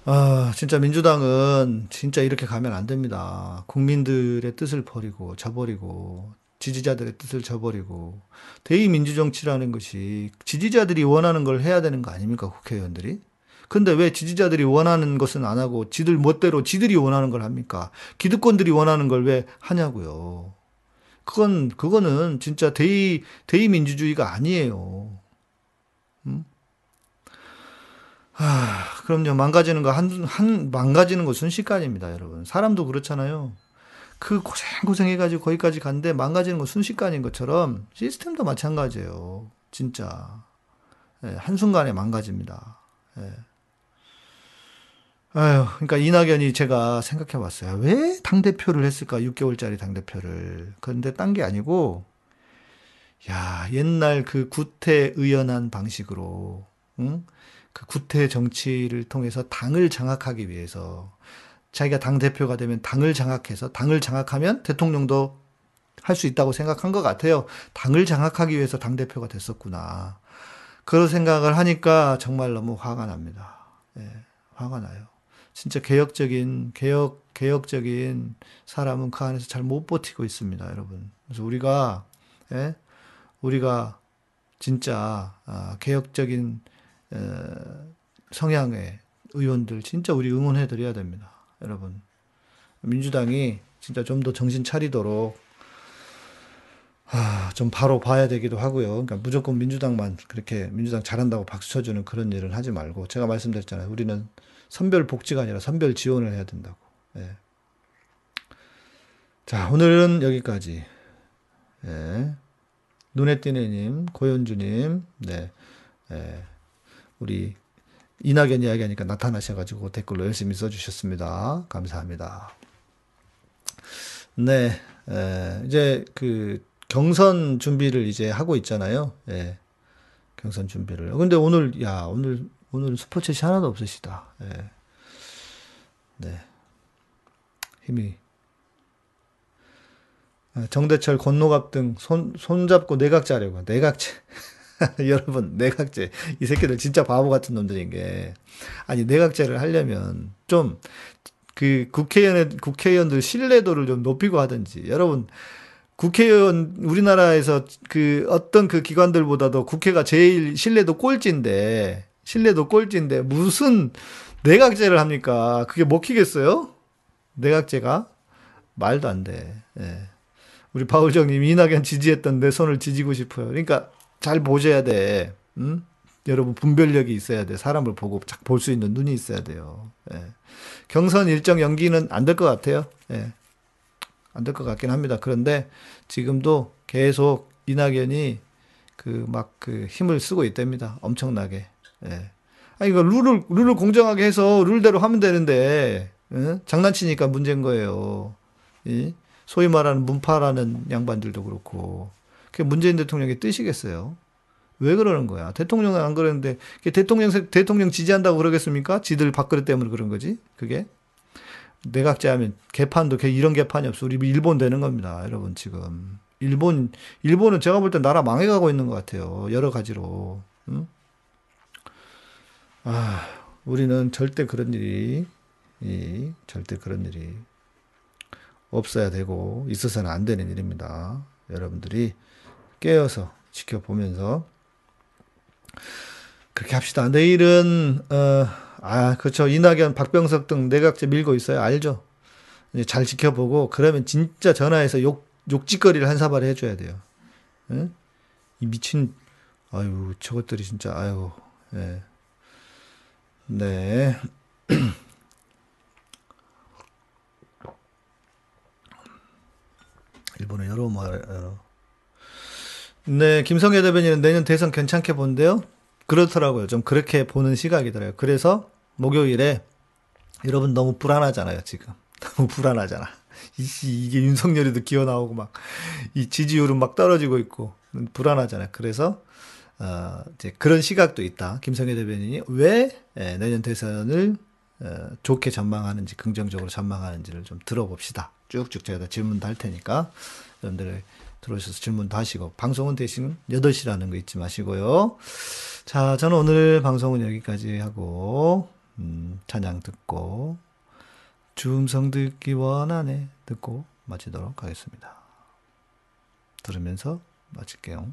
아, 진짜 민주당은 진짜 이렇게 가면 안 됩니다. 국민들의 뜻을 버리고 저버리고 지지자들의 뜻을 저버리고 대의민주정치라는 것이 지지자들이 원하는 걸 해야 되는 거 아닙니까 국회의원들이? 근데 왜 지지자들이 원하는 것은 안 하고 지들 멋대로 지들이 원하는 걸 합니까? 기득권들이 원하는 걸 왜 하냐고요. 그건 그거는 진짜 대의 대의 민주주의가 아니에요. 음? 아, 그럼요. 망가지는 거 한, 한, 망가지는 거 순식간입니다, 여러분. 사람도 그렇잖아요. 그 고생 고생 해 가지고 거기까지 갔는데 망가지는 거 순식간인 것처럼 시스템도 마찬가지예요. 진짜. 예, 한순간에 망가집니다. 예. 아유, 그러니까 이낙연이 제가 생각해 봤어요. 왜 당대표를 했을까? 6개월짜리 당대표를. 그런데 딴 게 아니고, 야, 옛날 그 구태 의연한 방식으로, 응? 그 구태 정치를 통해서 당을 장악하기 위해서, 자기가 당대표가 되면 당을 장악해서, 당을 장악하면 대통령도 할 수 있다고 생각한 것 같아요. 당을 장악하기 위해서 당대표가 됐었구나. 그런 생각을 하니까 정말 너무 화가 납니다. 예, 화가 나요. 진짜 개혁적인 개혁 개혁적인 사람은 그 안에서 잘 못 버티고 있습니다, 여러분. 그래서 우리가 예? 우리가 진짜 아, 개혁적인 어, 성향의 의원들 진짜 우리 응원해 드려야 됩니다, 여러분. 민주당이 진짜 좀 더 정신 차리도록 아, 좀 바로 봐야 되기도 하고요. 그러니까 무조건 민주당만 그렇게 민주당 잘한다고 박수 쳐주는 그런 일을 하지 말고 제가 말씀드렸잖아요. 우리는 선별 복지가 아니라 선별 지원을 해야 된다고. 예. 자, 오늘은 여기까지. 예. 눈에 띄네님, 고현주님, 네, 예. 우리 이낙연 이야기하니까 나타나셔가지고 댓글로 열심히 써주셨습니다. 감사합니다. 네, 예. 이제 그 경선 준비를 이제 하고 있잖아요. 예. 경선 준비를. 근데 오늘, 야, 오늘, 오늘 스포츠시 하나도 없으시다. 예. 네. 힘이. 아, 정대철, 권노갑 등 손, 손잡고 내각제하려고. 내각제. <laughs> 여러분, 내각제. 이 새끼들 진짜 바보 같은 놈들인 게. 아니, 내각제를 하려면 좀, 그 국회의원, 국회의원들 신뢰도를 좀 높이고 하든지. 여러분, 국회의원 우리나라에서 그 어떤 그 기관들보다도 국회가 제일 신뢰도 꼴찌인데 신뢰도 꼴찌인데 무슨 내각제를 합니까? 그게 먹히겠어요? 내각제가 말도 안 돼. 예. 우리 바울정님 이낙연 지지했던 내 손을 지지고 싶어요. 그러니까 잘 보셔야 돼. 음? 여러분 분별력이 있어야 돼. 사람을 보고 볼 수 있는 눈이 있어야 돼요. 예. 경선 일정 연기는 안 될 것 같아요. 예. 안될 것 같긴 합니다. 그런데 지금도 계속 이낙연이 그 막그 힘을 쓰고 있답니다. 엄청나게. 예. 아니 이거 룰을 룰을 공정하게 해서 룰대로 하면 되는데 예? 장난치니까 문제인 거예요. 예? 소위 말하는 문파라는 양반들도 그렇고 그게 문재인 대통령의 뜻이겠어요. 왜 그러는 거야? 대통령은 안 그러는데 대통령 대통령 지지한다고 그러겠습니까? 지들 밥그릇 때문에 그런 거지. 그게 내각제 하면 개판도 이런 개판이 없어. 우리 일본 되는 겁니다. 여러분 지금 일본 일본은 제가 볼 때 나라 망해가고 있는 것 같아요. 여러 가지로. 응? 아, 우리는 절대 그런 일이 이, 절대 그런 일이 없어야 되고 있어서는 안 되는 일입니다. 여러분들이 깨어서 지켜보면서 그렇게 합시다. 내일은 어, 아 그렇죠 이낙연, 박병석 등 내각제 밀고 있어요. 알죠? 잘 지켜보고 그러면 진짜 전화해서 욕 욕짓거리를 한 사발 해줘야 돼요. 예? 이 미친 아유 저것들이 진짜 아유 예. 네. <clears throat> 일본은 여러 뭐 여러. 네, 김성애 대변인은 내년 대선 괜찮게 본대요. 그렇더라고요. 좀 그렇게 보는 시각이더라고요. 그래서 목요일에 여러분 너무 불안하잖아요, 지금. <laughs> 너무 불안하잖아. <laughs> 이, 이게 윤석열이도 기어 나오고 막, 이 지지율은 막 떨어지고 있고, 불안하잖아요. 그래서, 어, 이제 그런 시각도 있다. 김성애 대변인이 왜 예, 내년 대선을 어, 좋게 전망하는지, 긍정적으로 전망하는지를 좀 들어봅시다. 쭉쭉 제가 다 질문도 할 테니까, 여러분들 들어오셔서 질문도 하시고, 방송은 대신 8시라는 거 잊지 마시고요. 자, 저는 오늘 방송은 여기까지 하고, 음, 찬양 듣고, 주음성 듣기 원하네 듣고 마치도록 하겠습니다. 들으면서 마칠게요.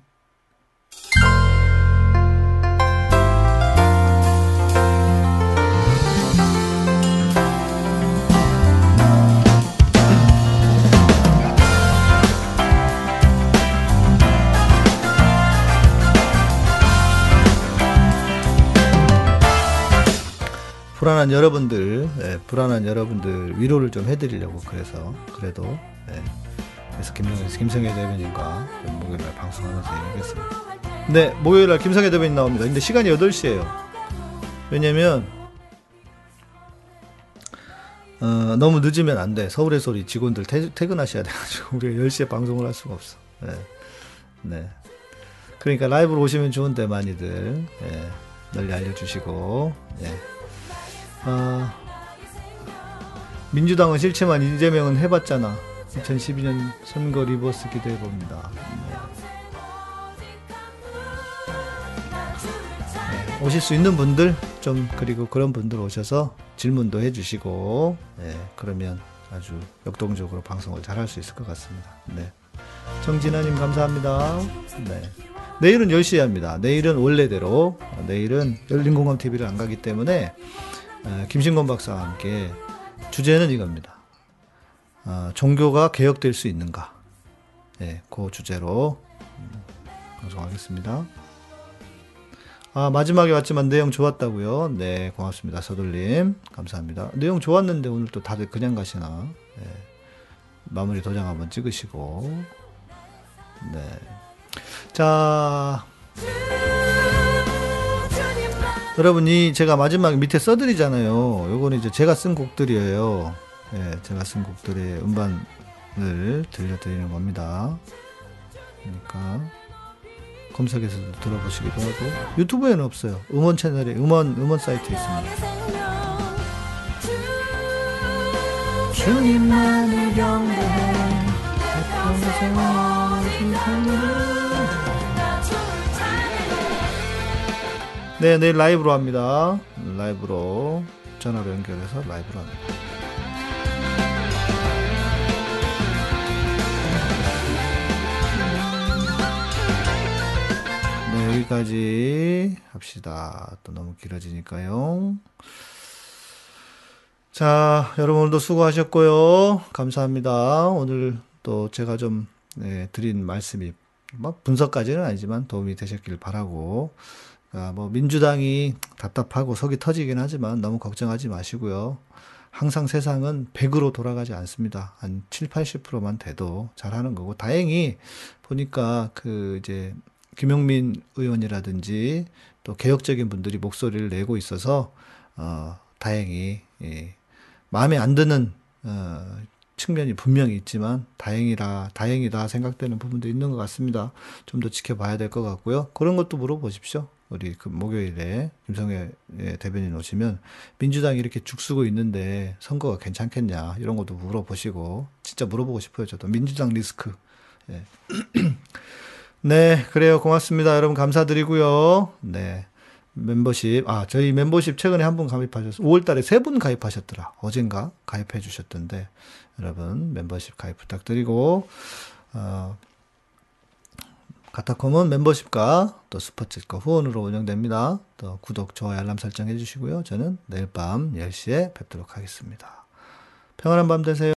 불안한 여러분들, 예, 불안한 여러분들 위로를 좀 해드리려고 그래서 그래도 예, 그래서 김성애, 김성애 대변인과 좀 목요일날 방송하면서 얘기했습니다. 네, 목요일날 김성애 대변인 나옵니다. 근데 시간이 8시예요. 왜냐면 어, 너무 늦으면 안 돼. 서울의 소리 직원들 퇴, 퇴근하셔야 돼가지고 <laughs> 우리가 10시에 방송을 할 수가 없어. 네. 네. 그러니까 라이브로 오시면 좋은데 많이들 예, 널리 알려주시고 예. 아, 민주당은 싫지만 이재명은 해봤잖아. 2012년 선거 reverse 기대해 봅니다. 네. 네, 오실 수 있는 분들 좀 그리고 그런 분들 오셔서 질문도 해주시고 예, 그러면 아주 역동적으로 방송을 잘 할 수 있을 것 같습니다. 네. 정진아님 감사합니다. 네. 내일은 10시에 합니다. 내일은 원래대로 어, 내일은 열린공감 TV를 안 가기 때문에 어, 김신권 박사와 함께 주제는 이겁니다. 어, 종교가 개혁될 수 있는가? 예, 그 주제로 음, 방송하겠습니다. 아, 마지막에 왔지만 내용 좋았다고요? 네, 고맙습니다. 서둘님. 감사합니다. 내용 좋았는데 오늘 또 다들 그냥 가시나? 예, 마무리 도장 한번 찍으시고. 네. 자, 여러분, 이 제가 마지막 밑에 써드리잖아요. 요거는 이제 제가 쓴 곡들이에요. 예, 제가 쓴 곡들의 음반을 들려드리는 겁니다. 그러니까 검색해서도 들어보시기도 하고 유튜브에는 없어요. 음원 채널에 음원 음원 사이트에 있습니다. 주님만을 경배해 평생 네, 내일 라이브로 합니다. 라이브로 전화로 연결해서 라이브로 합니다. 네, 여기까지 합시다. 또 너무 길어지니까요. 자, 여러분 오늘도 수고하셨고요. 감사합니다. 오늘 또 제가 좀 네, 드린 말씀이 뭐 분석까지는 아니지만 도움이 되셨길 바라고 아, 뭐 민주당이 답답하고 속이 터지긴 하지만 너무 걱정하지 마시고요. 항상 세상은 100으로 돌아가지 않습니다. 한 7, 80%만 돼도 잘하는 거고 다행히 보니까 그 이제 김용민 의원이라든지 또 개혁적인 분들이 목소리를 내고 있어서 어 다행히 예, 마음에 안 드는 어 측면이 분명히 있지만 다행이라 다행이다 생각되는 부분도 있는 것 같습니다. 좀 더 지켜봐야 될 것 같고요. 그런 것도 물어보십시오. 우리 그 목요일에 김성애 예, 대변인 오시면 민주당이 이렇게 죽쓰고 있는데 선거가 괜찮겠냐 이런 것도 물어보시고 진짜 물어보고 싶어요. 저도 민주당 리스크. 예. <clears throat> 네, 그래요. 고맙습니다. 여러분 감사드리고요. 네. 멤버십, 아, 저희 멤버십 최근에 한 분 가입하셨어요. 5월 달에 세 분 가입하셨더라. 어젠가 가입해 주셨던데, 여러분, 멤버십 가입 부탁드리고, 어, 카타콤은 멤버십과 또 스포츠과 후원으로 운영됩니다. 또 구독, 좋아요, 알람 설정 해주시고요. 저는 내일 밤 10시에 뵙도록 하겠습니다. 평안한 밤 되세요.